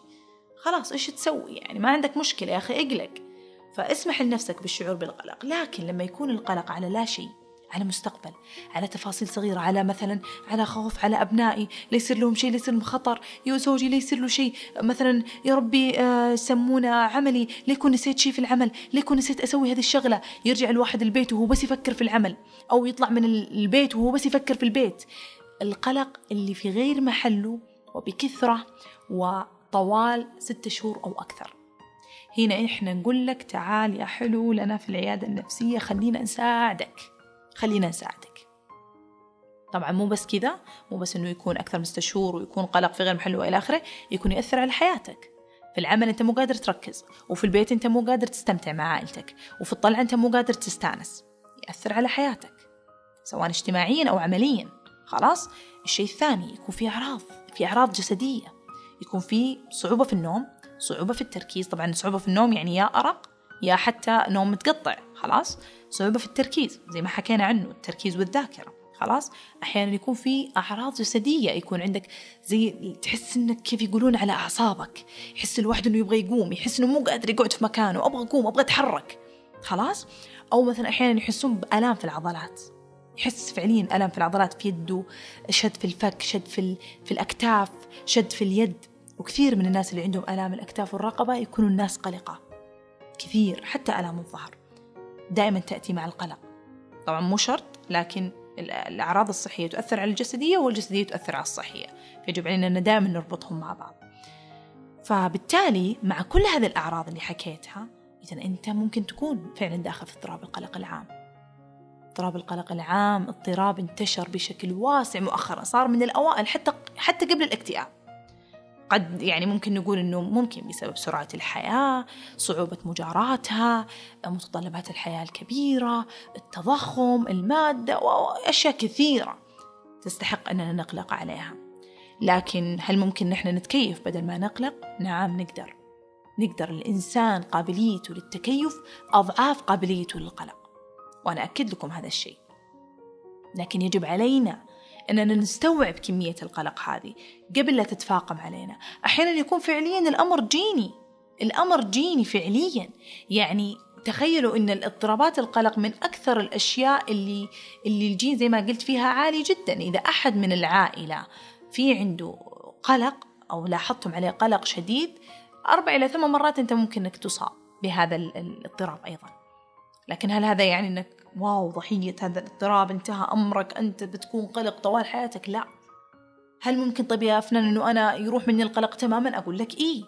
خلاص إيش تسوي يعني؟ ما عندك مشكلة يا أخي اقلق. فاسمح لنفسك بالشعور بالقلق. لكن لما يكون القلق على لا شيء على مستقبل على تفاصيل صغيرة على مثلا على خوف على أبنائي ليصير لهم شيء ليصير لهم خطر يا زوجي ليصير له شيء مثلا يا ربي آه سمونا عملي ليكون نسيت شيء في العمل؟ ليكون نسيت أسوي هذه الشغلة؟ يرجع الواحد البيت وهو بس يفكر في العمل أو يطلع من البيت وهو بس يفكر في البيت. القلق اللي في غير محله وبكثرة وطوال ستة شهور أو أكثر. هنا إحنا نقول لك تعال يا حلو لنا في العيادة النفسية خلينا نساعدك. خلينا نساعدك. طبعا مو بس كذا مو بس إنه يكون أكثر من شهور ويكون قلق في غير محله وإلى آخره يكون ياثر على حياتك. في العمل أنت مو قادر تركز وفي البيت أنت مو قادر تستمتع مع عائلتك وفي الطلعة أنت مو قادر تستانس. ياثر على حياتك سواء اجتماعيا أو عمليا. خلاص الشيء الثاني يكون في أعراض في أعراض جسدية. يكون في صعوبة في النوم صعوبة في التركيز. طبعا صعوبة في النوم يعني يا أرق يا حتى نوم متقطع. خلاص صعوبة في التركيز زي ما حكينا عنه التركيز والذاكرة خلاص؟ أحيانا يكون في أعراض جسدية يكون عندك زي تحس إنك كيف يقولون على أعصابك يحس الواحد إنه يبغى يقوم يحس إنه مو قادر يقعد في مكانه أبغى أقوم أبغى أتحرك خلاص؟ أو مثلا أحيانا يحسون بألام في العضلات يحس فعليا الم في العضلات في يده شد في الفك شد في في الأكتاف شد في اليد. وكثير من الناس اللي عندهم ألام الأكتاف والرقبة يكونوا الناس قلقة كثير حتى ألام الظهر. دائما تأتي مع القلق. طبعا مو شرط لكن الأعراض الصحية تؤثر على الجسدية والجسدية تؤثر على الصحية. فيجب علينا أن دائما نربطهم مع بعض. فبالتالي مع كل هذه الأعراض اللي حكيتها إذا أنت ممكن تكون فعلا داخل في اضطراب القلق العام. اضطراب القلق العام اضطراب انتشر بشكل واسع مؤخرا صار من الأوائل حتى حتى قبل الاكتئاب. قد يعني ممكن نقول إنه ممكن بسبب سرعة الحياة، صعوبة مجاراتها، متطلبات الحياة الكبيرة، التضخم، المادة واشياء كثيرة تستحق أننا نقلق عليها. لكن هل ممكن نحن نتكيف بدل ما نقلق؟ نعم نقدر. نقدر الإنسان قابليته للتكيف أضعاف قابليته للقلق. وأنا أكد لكم هذا الشيء. لكن يجب علينا أننا نستوعب كمية القلق هذه قبل لا تتفاقم علينا. أحيانا يكون فعليا الأمر جيني. الأمر جيني فعليا. يعني تخيلوا إن الاضطرابات القلق من أكثر الأشياء اللي اللي الجين زي ما قلت فيها عالي جدا. إذا أحد من العائلة في عنده قلق أو لاحظتم عليه قلق شديد أربع إلى ثمان مرات أنت ممكن إنك تصاب بهذا الاضطراب أيضا. لكن هل هذا يعني إنك واو ضحية هذا الاضطراب انتهى أمرك أنت بتكون قلق طوال حياتك. لا. هل ممكن طيب يا أفنان أنه أنا يروح مني القلق تماما؟ أقول لك إيه.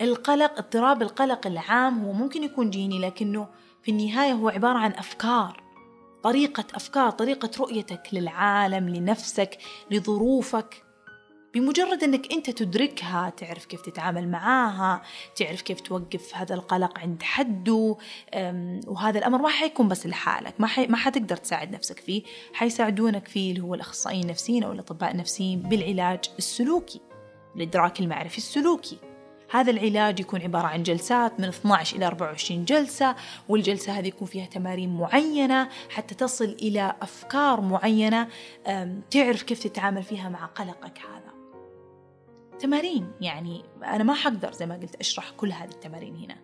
القلق اضطراب القلق العام هو ممكن يكون جيني لكنه في النهاية هو عبارة عن أفكار. طريقة أفكار طريقة رؤيتك للعالم لنفسك لظروفك. بمجرد إنك أنت تدركها تعرف كيف تتعامل معاها تعرف كيف توقف هذا القلق عند حده وهذا الأمر ما حيكون بس لحالك ما حي... ما حتقدر تساعد نفسك فيه. حيساعدونك فيه اللي هو الأخصائيين النفسيين أو الأطباء النفسيين بالعلاج السلوكي الإدراك المعرفي السلوكي. هذا العلاج يكون عبارة عن جلسات من 12 إلى 24 جلسة والجلسة هذه يكون فيها تمارين معينة حتى تصل إلى أفكار معينة تعرف كيف تتعامل فيها مع قلقك هذا. تمارين. يعني أنا ما حقدر زي ما قلت أشرح كل هذه التمارين هنا.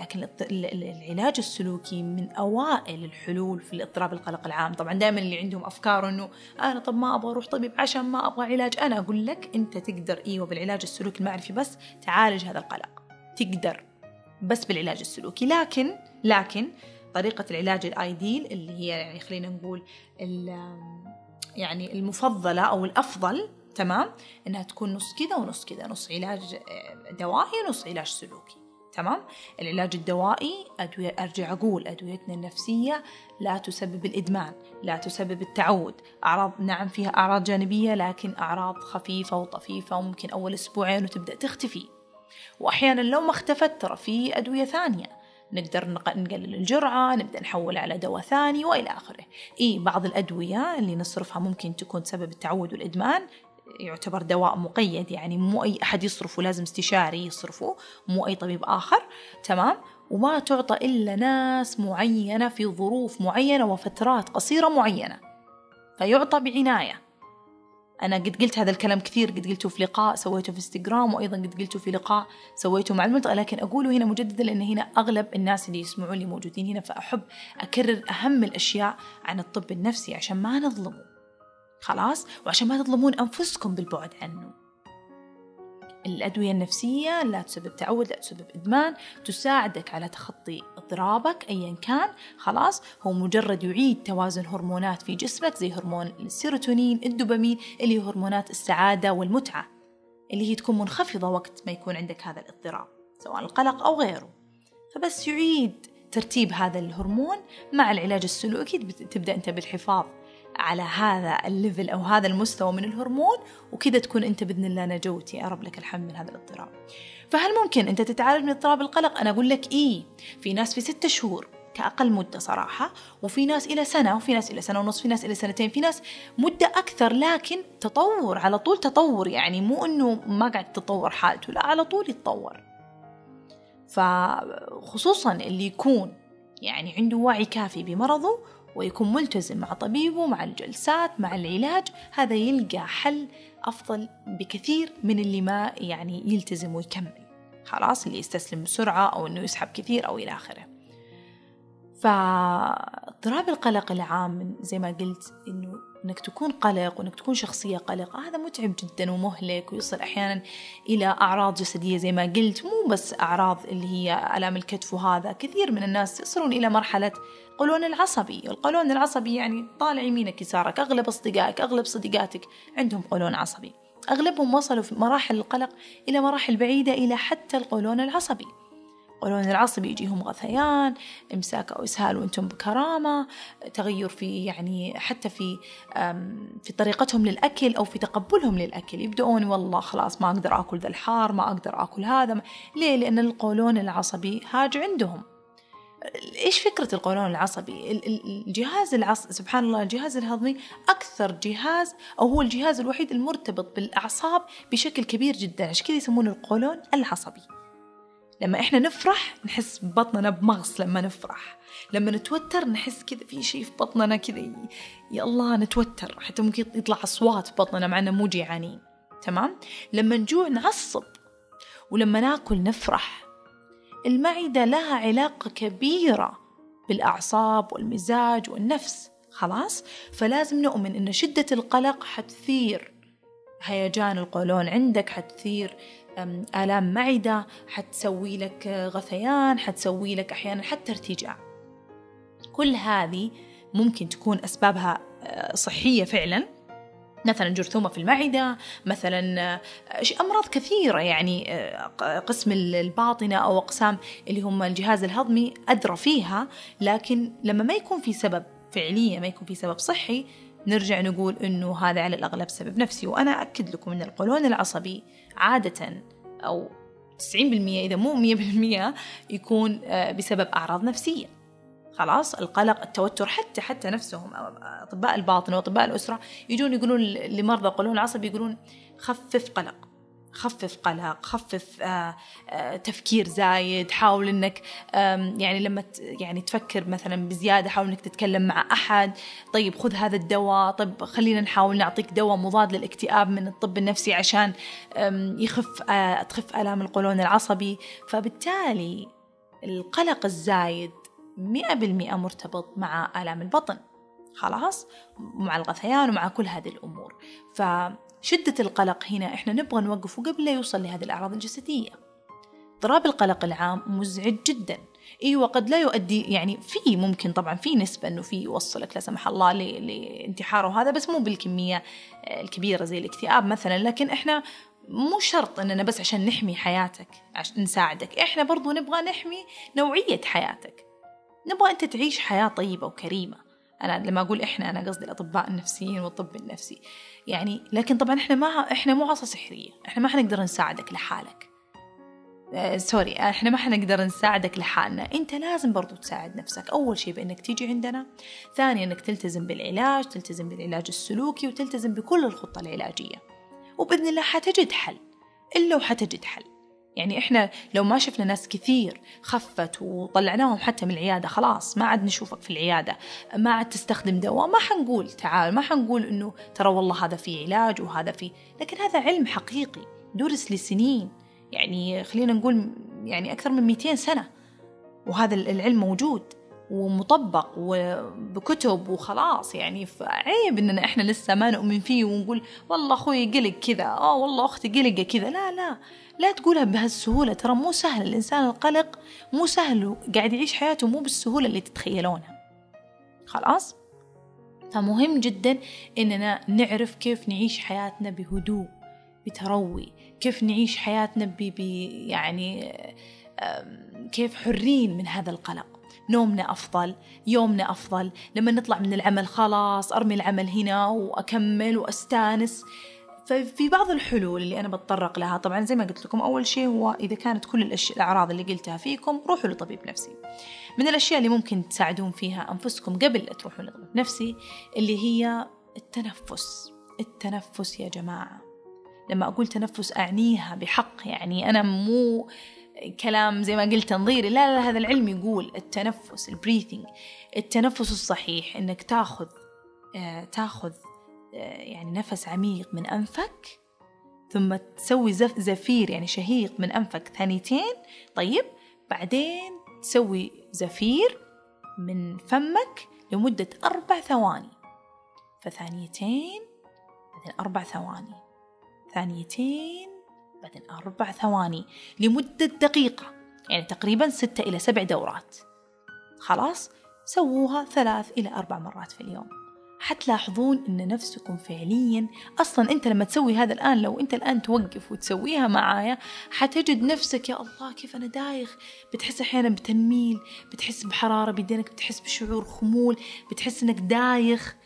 لكن العلاج السلوكي من أوائل الحلول في الاضطراب القلق العام. طبعا دائما اللي عندهم أفكار أنه أنا طب ما أبغى أروح طبيب عشان ما أبغى علاج. أنا أقول لك أنت تقدر إيوه بالعلاج السلوكي المعرفي بس تعالج هذا القلق. تقدر بس بالعلاج السلوكي. لكن لكن طريقة العلاج الآيديل اللي هي يعني خلينا نقول يعني المفضلة أو الأفضل تمام؟ إنها تكون نص كذا ونص كذا نص علاج آه، دوائي ونص علاج سلوكي تمام؟ العلاج الدوائي أدوية أرجع أقول أدويتنا النفسية لا تسبب الإدمان لا تسبب التعود. أعراض نعم فيها أعراض جانبية لكن أعراض خفيفة وطفيفة وممكن أول أسبوعين وتبدأ تختفي. وأحيانا لو ما اختفت ترى في أدوية ثانية. نقدر نقلل الجرعة نبدأ نحول على دواء ثاني وإلى آخره. إي بعض الأدوية اللي نصرفها ممكن تكون سبب التعود والإدمان يعتبر دواء مقيد يعني مو أي أحد يصرفه لازم استشاري يصرفه مو أي طبيب آخر. تمام؟ وما تعطى إلا ناس معينة في ظروف معينة وفترات قصيرة معينة. فيعطى بعناية. أنا قد قلت هذا الكلام كثير قد قلته في لقاء سويته في إنستغرام وأيضا قد قلته في لقاء سويته مع الملتقى لكن أقوله هنا مجددا لأن هنا أغلب الناس اللي يسمعون لي موجودين هنا فأحب أكرر أهم الأشياء عن الطب النفسي عشان ما نظلمه. خلاص؟ وعشان ما تظلمون أنفسكم بالبعد عنه. الأدوية النفسية لا تسبب تعود لا تسبب إدمان تساعدك على تخطي اضطرابك أيا كان. خلاص؟ هو مجرد يعيد توازن هرمونات في جسمك زي هرمون السيروتونين الدوبامين اللي هي هرمونات السعادة والمتعة اللي هي تكون منخفضة وقت ما يكون عندك هذا الاضطراب سواء القلق أو غيره. فبس يعيد ترتيب هذا الهرمون مع العلاج السلوكي تبدأ أنت بالحفاظ على هذا ال level أو هذا المستوى من الهرمون وكذا تكون أنت بإذن الله نجوتي يا رب لك الحمد من هذا الاضطراب فهل ممكن أنت تتعالج من اضطراب القلق؟ أنا أقول لك إيه في ناس في ستة شهور كأقل مدة صراحة وفي ناس إلى سنة وفي ناس إلى سنة ونص في ناس إلى سنتين في ناس مدة أكثر لكن تطور على طول تطور يعني مو إنه ما قاعد تتطور حالته لا على طول يتطور فخصوصا اللي يكون يعني عنده وعي كافي بمرضه ويكون ملتزم مع طبيبه مع الجلسات مع العلاج. هذا يلقى حل أفضل بكثير من اللي ما يعني يلتزم ويكمل. خلاص اللي يستسلم بسرعة أو إنه يسحب كثير أو إلى آخره. فاضطراب القلق العام زي ما قلت إنه إنك تكون قلق وإنك تكون شخصية قلقه هذا متعب جدا ومهلك ويصل أحيانا إلى أعراض جسدية زي ما قلت مو بس أعراض اللي هي الام الكتف وهذا. كثير من الناس يصلون إلى مرحلة القولون العصبي. القولون العصبي يعني طالع يمينك يسارك أغلب أصدقائك أغلب صديقاتك عندهم قولون عصبي. أغلبهم وصلوا في مراحل القلق إلى مراحل بعيدة إلى حتى القولون العصبي. القولون العصبي يجيهم غثيان إمساك أو إسهال وأنتم بكرامة تغير في يعني حتى في في طريقتهم للأكل أو في تقبلهم للأكل. يبدأون والله خلاص ما أقدر أكل ذا الحار ما أقدر أكل هذا. ليه؟ لأن القولون العصبي هاج عندهم. إيش فكرة القولون العصبي؟ الجهاز العص سبحان الله الجهاز الهضمي أكثر جهاز أو هو الجهاز الوحيد المرتبط بالأعصاب بشكل كبير جدا. عشان كذا يسمونه القولون العصبي؟ لما إحنا نفرح نحس ببطننا بمغص لما نفرح. لما نتوتر نحس كذا في شيء في بطننا كذا. يا الله نتوتر. حتى ممكن يطلع أصوات في بطننا مع إننا مو جيعانين. تمام؟ لما نجوع نعصب. ولما ناكل نفرح. المعدة لها علاقة كبيرة بالأعصاب والمزاج والنفس. خلاص؟ فلازم نؤمن إن شدة القلق حتثير. هيجان القولون عندك حتثير. آلام معدة حتسوي لك غثيان حتسوي لك أحيانا حتى ارتجاع. كل هذه ممكن تكون أسبابها آه، صحية فعلا. مثلا جرثومة في المعدة مثلا آه، أمراض كثيرة يعني آه، قسم الباطنة أو أقسام اللي هم الجهاز الهضمي أدرى فيها لكن لما ما يكون في سبب فعليا ما يكون في سبب صحي نرجع نقول إنه هذا على الأغلب سبب نفسي. وأنا أكد لكم أن القولون العصبي عادة أو 90% إذا مو 100% يكون آه، بسبب أعراض نفسية. خلاص؟ القلق التوتر حتى حتى نفسهم أطباء الباطن وأطباء الأسرة يجون يقولون لمرضى القولون العصبي يقولون خفف قلق. خفف قلق خفف آه، آه، تفكير زايد حاول إنك يعني لما يعني تفكر مثلا بزيادة حاول إنك تتكلم مع أحد. طيب خذ هذا الدواء. طيب خلينا نحاول نعطيك دواء مضاد للاكتئاب من الطب النفسي عشان يخف آه، تخف آلام القولون العصبي. فبالتالي القلق الزايد مئة بالمئة مرتبط مع آلام البطن. خلاص؟ مع الغثيان ومع كل هذه الأمور. ف شدة القلق هنا إحنا نبغى نوقفه قبل لا يوصل لهذه الأعراض الجسدية. اضطراب القلق العام مزعج جدا. أيوه قد لا يؤدي يعني في ممكن طبعا في نسبة إنه في يوصلك لا سمح الله لانتحار وهذا بس مو بالكمية الكبيرة زي الاكتئاب مثلا. لكن إحنا مو شرط إننا بس عشان نحمي حياتك عشان نساعدك. إحنا برضو نبغى نحمي نوعية حياتك. نبغى أنت تعيش حياة طيبة وكريمة. أنا لما أقول إحنا أنا قصدي الأطباء النفسيين والطب النفسي. يعني لكن طبعا إحنا ما إحنا مو عصا سحرية. إحنا ما حنقدر نساعدك لحالك. آه سوري إحنا ما حنقدر نساعدك لحالنا. أنت لازم برضو تساعد نفسك. أول شيء بإنك تيجي عندنا. ثانيا إنك تلتزم بالعلاج تلتزم بالعلاج السلوكي وتلتزم بكل الخطة العلاجية. وبإذن الله حتجد حل. إلا وحتجد حل. يعني إحنا لو ما شفنا ناس كثير خفت وطلعناهم حتى من العيادة خلاص ما عاد نشوفك في العيادة ما عاد تستخدم دواء ما حنقول تعال ما حنقول إنه ترى والله هذا فيه علاج وهذا فيه لكن هذا علم حقيقي درس لسنين. يعني خلينا نقول يعني أكثر من 200 سنة وهذا العلم موجود ومطبق وبكتب وخلاص. يعني فعيب إننا إحنا لسه ما نؤمن فيه ونقول والله أخوي قلق كذا آه والله أختي قلقة كذا. لا لا. لا تقولها بهالسهولة. ترى مو سهل. الإنسان القلق مو سهل قاعد يعيش حياته مو بالسهولة اللي تتخيلونها. خلاص؟ فمهم جدا إننا نعرف كيف نعيش حياتنا بهدوء بتروي. كيف نعيش حياتنا ب يعني كيف حرين من هذا القلق. نومنا أفضل يومنا أفضل. لما نطلع من العمل خلاص أرمي العمل هنا وأكمل وأستانس. ففي بعض الحلول اللي أنا بتطرق لها. طبعا زي ما قلت لكم أول شيء هو إذا كانت كل الأشياء الأعراض اللي قلتها فيكم روحوا لطبيب نفسي. من الأشياء اللي ممكن تساعدون فيها أنفسكم قبل لا تروحون لطبيب نفسي اللي هي التنفس. التنفس يا جماعة. لما أقول تنفس أعنيها بحق يعني أنا مو كلام زي ما قلت تنظيري. لا لا هذا العلم يقول التنفس البريثنج التنفس الصحيح إنك تاخذ آه تاخذ يعني نفس عميق من أنفك ثم تسوي زف زفير يعني شهيق من أنفك ثانيتين طيب؟ بعدين تسوي زفير من فمك لمدة أربع ثواني. فثانيتين بعدين أربع ثواني. ثانيتين بعدين أربع ثواني. لمدة دقيقة يعني تقريبا ستة إلى سبع دورات. خلاص؟ سووها ثلاث إلى أربع مرات في اليوم. حتلاحظون إن نفسكم فعليا أصلا أنت لما تسوي هذا الآن لو أنت الآن توقف وتسويها معايا حتجد نفسك يا الله كيف أنا دايخ. بتحس أحيانا بتنميل بتحس بحرارة بيدينك بتحس بشعور خمول بتحس إنك دايخ.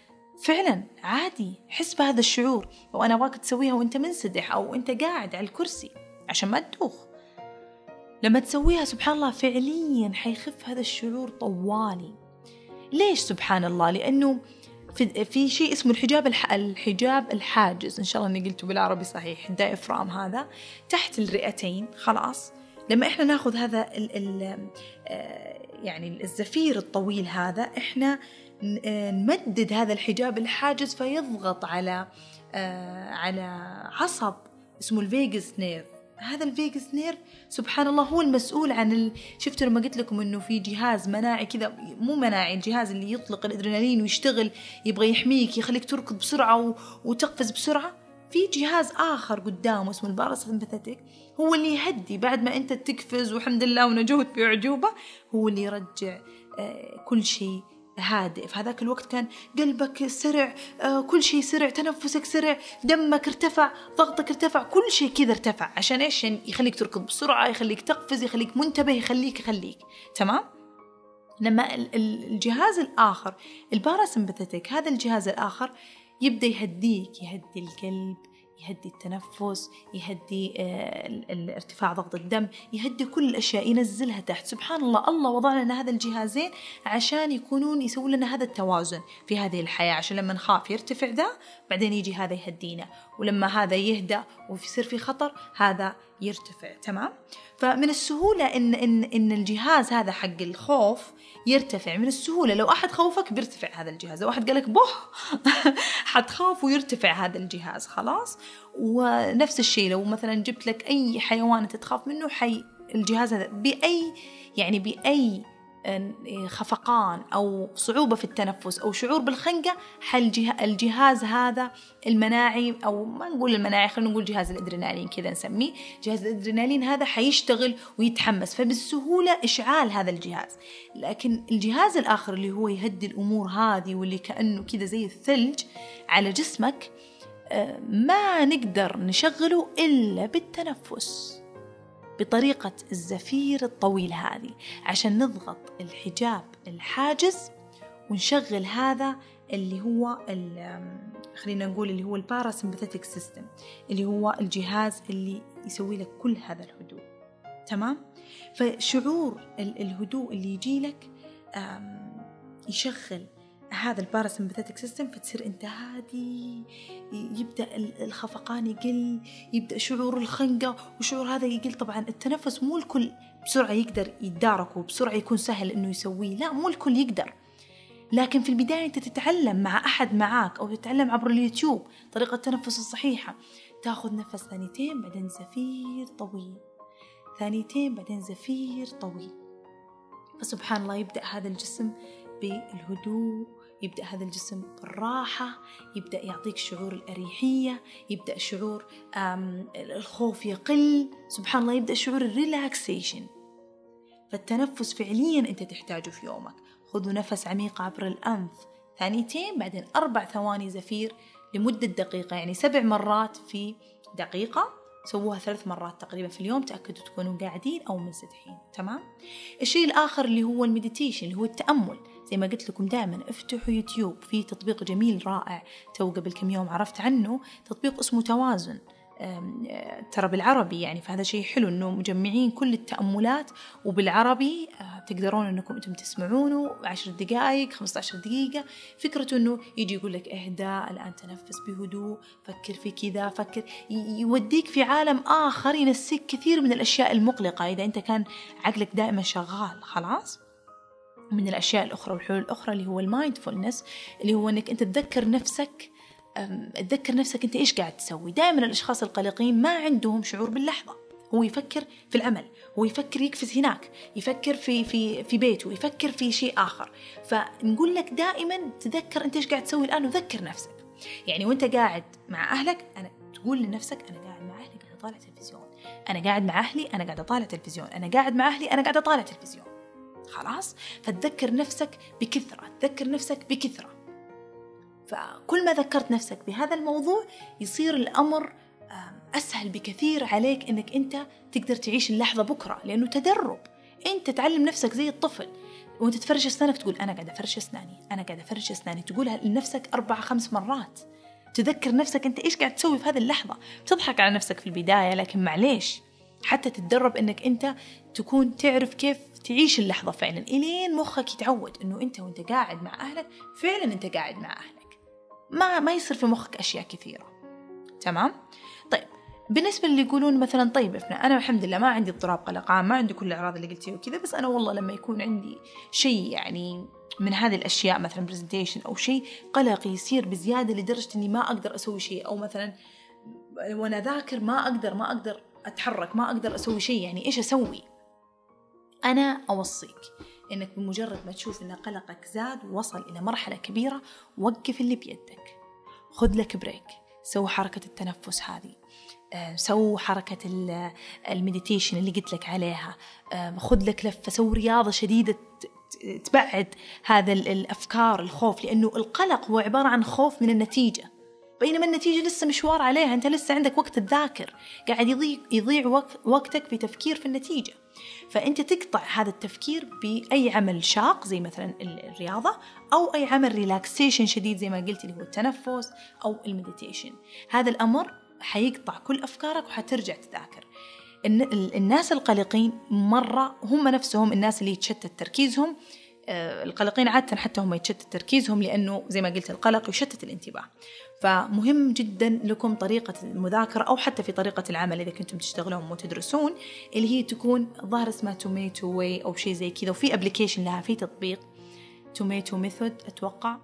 فعلا عادي حس بهذا الشعور. وأنا ابغاك تسويها وأنت منسدح أو أنت قاعد على الكرسي عشان ما تدوخ. لما تسويها سبحان الله فعليا حيخف هذا الشعور طوالي. ليش سبحان الله؟ لأنه في, في شيء اسمه الحجاب الح... الحجاب الحاجز. إن شاء الله إني قلته بالعربي صحيح. الدايفرام هذا. تحت الرئتين. خلاص. لما إحنا ناخذ هذا ال... ال... يعني الزفير الطويل هذا إحنا نمدد هذا الحجاب الحاجز فيضغط على على عصب اسمه ال vagus nerve. هذا ال vagus nerve سبحان الله هو المسؤول عن ال... شفتوا لما قلت لكم إنه في جهاز مناعي كذا مو مناعي الجهاز اللي يطلق الأدرينالين ويشتغل يبغى يحميك يخليك تركض بسرعة و... وتقفز بسرعة. في جهاز آخر قدامه اسمه الباراسمباثيك هو اللي يهدي بعد ما أنت تقفز والحمد لله ونجوت باعجوبه هو اللي يرجع كل شيء. هادئ. في هذاك الوقت كان قلبك سرع آه كل شيء سرع تنفسك سرع دمك ارتفع ضغطك ارتفع كل شيء كذا ارتفع. عشان إيش؟ يخليك تركض بسرعة يخليك تقفز يخليك منتبه يخليك يخليك. تمام؟ لما الجهاز الآخر الباراسمباثيك هذا الجهاز الآخر يبدأ يهديك يهدي القلب يهدي التنفس يهدي ارتفاع ضغط الدم يهدي كل الأشياء ينزلها تحت. سبحان الله الله وضع لنا هذا الجهازين عشان يكونون يسوون لنا هذا التوازن في هذه الحياة. عشان لما نخاف يرتفع ذا بعدين يجي هذا يهدينا. ولما هذا يهدى ويصير في خطر هذا يرتفع تمام؟ فمن السهولة إن إن إن الجهاز هذا حق الخوف يرتفع. من السهولة لو أحد خوفك بيرتفع هذا الجهاز. لو أحد قالك بوح حتخاف ويرتفع هذا الجهاز خلاص؟ ونفس الشيء لو مثلا جبت لك أي حيوان أنت تخاف منه حي الجهاز هذا بأي يعني بأي خفقان أو صعوبة في التنفس أو شعور بالخنقة الجهاز هذا المناعي أو ما نقول المناعي خلينا نقول جهاز الأدرينالين كذا نسميه. جهاز الأدرينالين هذا حيشتغل ويتحمس فبالسهولة إشعال هذا الجهاز. لكن الجهاز الآخر اللي هو يهدي الأمور هذه واللي كأنه كذا زي الثلج على جسمك ما نقدر نشغله إلا بالتنفس. بطريقة الزفير الطويل هذه عشان نضغط الحجاب الحاجز ونشغل هذا اللي هو خلينا نقول اللي هو الباراسمباثيك سيستم اللي هو الجهاز اللي يسوي لك كل هذا الهدوء. تمام؟ فشعور الهدوء اللي يجي لك يشغل هذا ال parasympathetic system فتصير انت هادي يبدأ الخفقان يقل يبدأ شعور الخنقة وشعور هذا يقل. طبعا التنفس مو الكل بسرعة يقدر يتداركه بسرعة يكون سهل إنه يسويه. لا مو الكل يقدر. لكن في البداية أنت تتعلم مع أحد معاك أو تتعلم عبر اليوتيوب طريقة التنفس الصحيحة. تأخذ نفس ثانيتين بعدين زفير طويل. ثانيتين بعدين زفير طويل. فسبحان الله يبدأ هذا الجسم بالهدوء يبدأ هذا الجسم بالراحة يبدأ يعطيك شعور الأريحية يبدأ شعور الخوف يقل. سبحان الله يبدأ شعور ال relaxation. فالتنفس فعليا أنت تحتاجه في يومك. خذوا نفس عميق عبر الأنف. ثانيتين بعدين أربع ثواني زفير لمدة دقيقة يعني سبع مرات في دقيقة. سووها ثلاث مرات تقريبا في اليوم تأكدوا تكونوا قاعدين أو منسدحين تمام؟ الشيء الآخر اللي هو ال meditation اللي هو التأمل. زي ما قلت لكم دائما افتحوا يوتيوب في تطبيق جميل رائع. تو قبل كم يوم عرفت عنه تطبيق اسمه توازن. ترى بالعربي يعني فهذا شيء حلو إنه مجمعين كل التأملات وبالعربي آه، تقدرون إنكم أنتم تسمعونه عشر دقائق 15 دقيقة. فكرته إنه يجي يقول لك اهدى الآن تنفس بهدوء فكر في كذا فكر. يوديك في عالم آخر ينسيك كثير من الأشياء المقلقة. إذا أنت كان عقلك دائما شغال خلاص؟ من الأشياء الأخرى والحلول الأخرى اللي هو المايندفولنس اللي هو إنك أنت تذكر نفسك تذكر نفسك أنت إيش قاعد تسوي. دائما الأشخاص القلقين ما عندهم شعور باللحظة. هو يفكر في العمل هو يفكر يقفز هناك يفكر في في في بيته يفكر في شيء آخر. فنقول لك دائما تذكر أنت إيش قاعد تسوي الآن وذكر نفسك. يعني وأنت قاعد مع أهلك أنا تقول لنفسك أنا قاعد مع أهلي قاعد أطالع تلفزيون. أنا قاعد مع أهلي أنا قاعد أطالع تلفزيون. أنا قاعد مع أهلي أنا قاعد أطالع تلفزيون. خلاص؟ فتذكر نفسك بكثرة تذكر نفسك بكثرة. فكل ما ذكرت نفسك بهذا الموضوع يصير الأمر أسهل بكثير عليك أنك أنت تقدر تعيش اللحظة بكرة لأنه تدرب. أنت تعلم نفسك زي الطفل. وأنت تفرش أسنانك تقول أنا قاعدة افرش أسناني أنا قاعدة افرش أسناني. تقولها لنفسك أربع خمس مرات. تذكر نفسك أنت إيش قاعد تسوي في هذه اللحظة. بتضحك على نفسك في البداية لكن معليش. حتى تتدرب إنك أنت تكون تعرف كيف تعيش اللحظة فعلا إلين مخك يتعود إنه أنت وأنت قاعد مع أهلك فعلا أنت قاعد مع أهلك. ما ما يصير في مخك أشياء كثيرة. تمام؟ طيب بالنسبة اللي يقولون مثلا طيب أنا الحمد لله ما عندي اضطراب قلق ما عندي كل الأعراض اللي قلتيها وكذا بس أنا والله لما يكون عندي شيء يعني من هذه الأشياء مثلا برزنتيشن أو شيء قلق يصير بزيادة لدرجة إني ما أقدر أسوي شيء أو مثلا وأنا ذاكر ما أقدر ما أقدر أتحرك ما أقدر أسوي شيء يعني إيش أسوي؟ أنا أوصيك إنك بمجرد ما تشوف إن قلقك زاد ووصل إلى مرحلة كبيرة وقف اللي بيدك. خذ لك break سوي حركة التنفس هذه. آه، سو حركة ال meditation اللي قلت لك عليها. آه، خذ لك لفة. سو رياضة شديدة تبعد هذا الأفكار الخوف. لأنه القلق هو عبارة عن خوف من النتيجة. بينما النتيجة لسه مشوار عليها. أنت لسه عندك وقت تذاكر. قاعد يضيع, يضيع وقتك في تفكير في النتيجة. فأنت تقطع هذا التفكير بأي عمل شاق زي مثلا الرياضة أو أي عمل relaxation شديد زي ما قلت اللي هو التنفس أو ال meditation. هذا الأمر حيقطع كل أفكارك وحترجع تذاكر. الناس القلقين مرة هم نفسهم الناس اللي يتشتت تركيزهم القلقين عادة حتى هم يتشتت تركيزهم لأنه زي ما قلت القلق يشتت الانتباه. فمهم جدا لكم طريقة المذاكرة أو حتى في طريقة العمل إذا كنتم تشتغلون وتدرسون اللي هي تكون ظاهر اسمها tomato way أو شيء زي كذا وفي application لها في تطبيق tomato method أتوقع.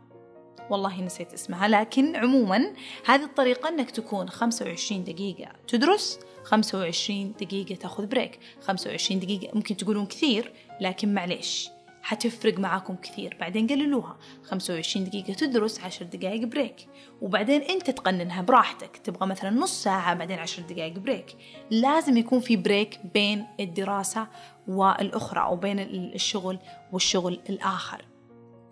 والله نسيت اسمها لكن عموما هذه الطريقة أنك تكون 25 دقيقة تدرس 25 دقيقة تاخذ break 25 دقيقة ممكن تقولون كثير لكن معليش. حتفرق معاكم كثير. بعدين قللوها. 25 دقيقة تدرس 10 دقائق break وبعدين أنت تقننها براحتك. تبغى مثلا نص ساعة بعدين 10 دقائق break لازم يكون في بريك بين الدراسة والأخرى أو بين الشغل والشغل الآخر.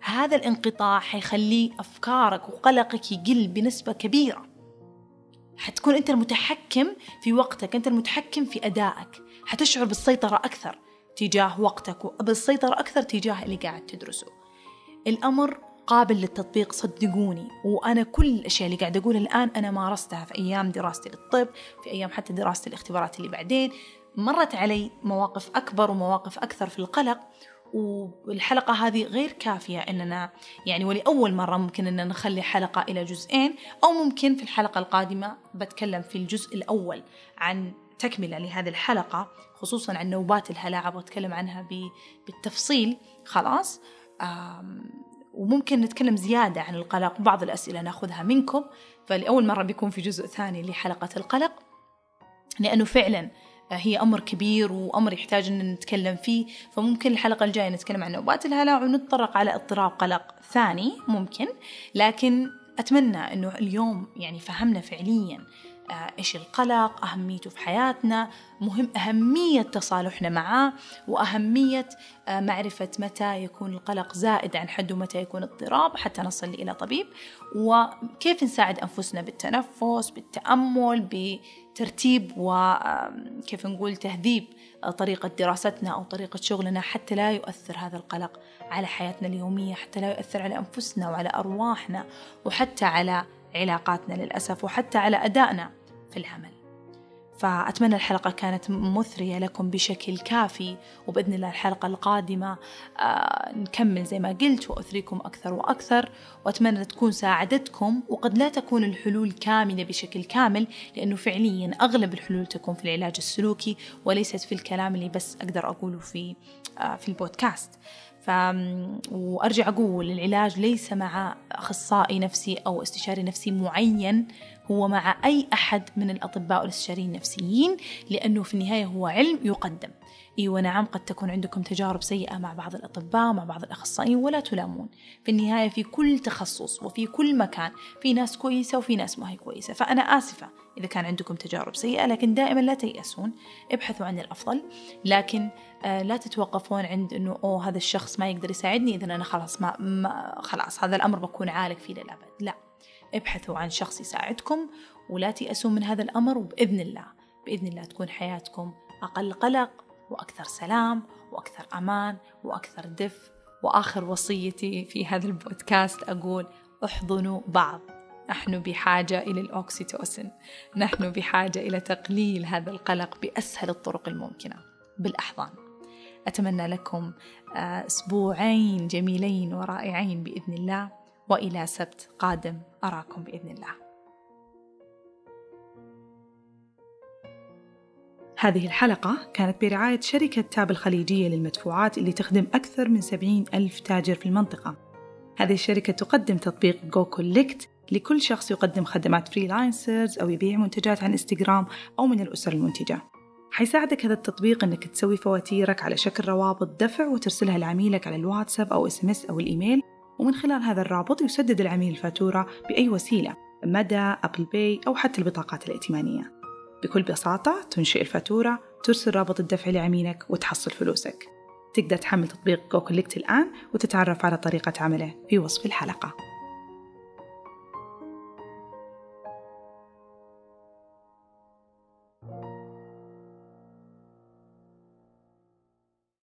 هذا الانقطاع حيخلي أفكارك وقلقك يقل بنسبة كبيرة. حتكون أنت المتحكم في وقتك أنت المتحكم في أدائك. حتشعر بالسيطرة أكثر. تجاه وقتك وبالسيطرة أكثر تجاه اللي قاعد تدرسه. الأمر قابل للتطبيق صدقوني. وأنا كل الأشياء اللي قاعد أقولها الآن أنا مارستها في أيام دراستي للطب في أيام حتى دراسة الاختبارات اللي بعدين. مرت علي مواقف أكبر ومواقف أكثر في القلق. والحلقة هذه غير كافية إننا يعني ولأول مرة ممكن إننا نخلي حلقة إلى جزئين أو ممكن في الحلقة القادمة بتكلم في الجزء الأول عن تكملة لهذه الحلقة خصوصا عن نوبات الهلع أبغى أتكلم عنها بالتفصيل. خلاص؟ وممكن نتكلم زيادة عن القلق بعض الأسئلة نأخذها منكم. فلأول مرة بيكون في جزء ثاني لحلقة القلق لأنه فعلا هي أمر كبير وأمر يحتاج أن نتكلم فيه. فممكن الحلقة الجاية نتكلم عن نوبات الهلع ونتطرق على اضطراب قلق ثاني ممكن. لكن أتمنى أنه اليوم يعني فهمنا فعليا آه، إيش القلق أهميته في حياتنا مهم أهمية تصالحنا معاه وأهمية آه، معرفة متى يكون القلق زائد عن حد ومتى يكون اضطراب حتى نصل إلى طبيب وكيف نساعد أنفسنا بالتنفس بالتأمل بترتيب وكيف نقول تهذيب طريقة دراستنا أو طريقة شغلنا حتى لا يؤثر هذا القلق على حياتنا اليومية حتى لا يؤثر على أنفسنا وعلى أرواحنا وحتى على علاقاتنا للأسف وحتى على أدائنا. في العمل. فأتمنى الحلقة كانت مثرية لكم بشكل كافي وبإذن الله الحلقة القادمة آه نكمل زي ما قلت وأثريكم أكثر وأكثر. وأتمنى تكون ساعدتكم وقد لا تكون الحلول كاملة بشكل كامل لأنه فعليا أغلب الحلول تكون في العلاج السلوكي وليست في الكلام اللي بس أقدر أقوله في آه في البودكاست. ف... وأرجع أقول العلاج ليس مع أخصائي نفسي أو استشاري نفسي معين هو مع أي أحد من الأطباء والاستشاريين النفسيين لأنه في النهاية هو علم يقدم. إيوه نعم قد تكون عندكم تجارب سيئة مع بعض الأطباء مع بعض الأخصائيين ولا تلامون. في النهاية في كل تخصص وفي كل مكان في ناس كويسة وفي ناس ما هي كويسة. فأنا آسفة إذا كان عندكم تجارب سيئة لكن دائما لا تيأسون ابحثوا عن الأفضل. لكن آه لا تتوقفون عند إنه أوه هذا الشخص ما يقدر يساعدني اذا أنا خلاص ما, ما خلاص هذا الأمر بكون عالق فيه للأبد. لا. ابحثوا عن شخص يساعدكم ولا تيأسوا من هذا الأمر وبإذن الله. بإذن الله تكون حياتكم أقل قلق وأكثر سلام وأكثر أمان وأكثر دفء وآخر وصيتي في هذا البودكاست أقول احضنوا بعض. نحن بحاجة إلى الأوكسيتوسن نحن بحاجة إلى تقليل هذا القلق بأسهل الطرق الممكنة بالأحضان. أتمنى لكم آه، أسبوعين جميلين ورائعين بإذن الله. وإلى سبت قادم. أراكم بإذن الله. هذه الحلقة كانت برعاية شركة تاب الخليجية للمدفوعات اللي تخدم أكثر من 70 ألف تاجر في المنطقة. هذه الشركة تقدم تطبيق جو كوليكت لكل شخص يقدم خدمات freelancers أو يبيع منتجات عن انستغرام أو من الأسر المنتجة. حيساعدك هذا التطبيق إنك تسوي فواتيرك على شكل روابط دفع وترسلها لعميلك على الواتساب أو SMS أو الإيميل ومن خلال هذا الرابط يسدد العميل الفاتورة بأي وسيلة مدى أبل باي أو حتى البطاقات الائتمانية. بكل بساطة تنشئ الفاتورة ترسل رابط الدفع لعميلك وتحصل فلوسك. تقدر تحمل تطبيق جو الآن وتتعرف على طريقة عمله في وصف الحلقة.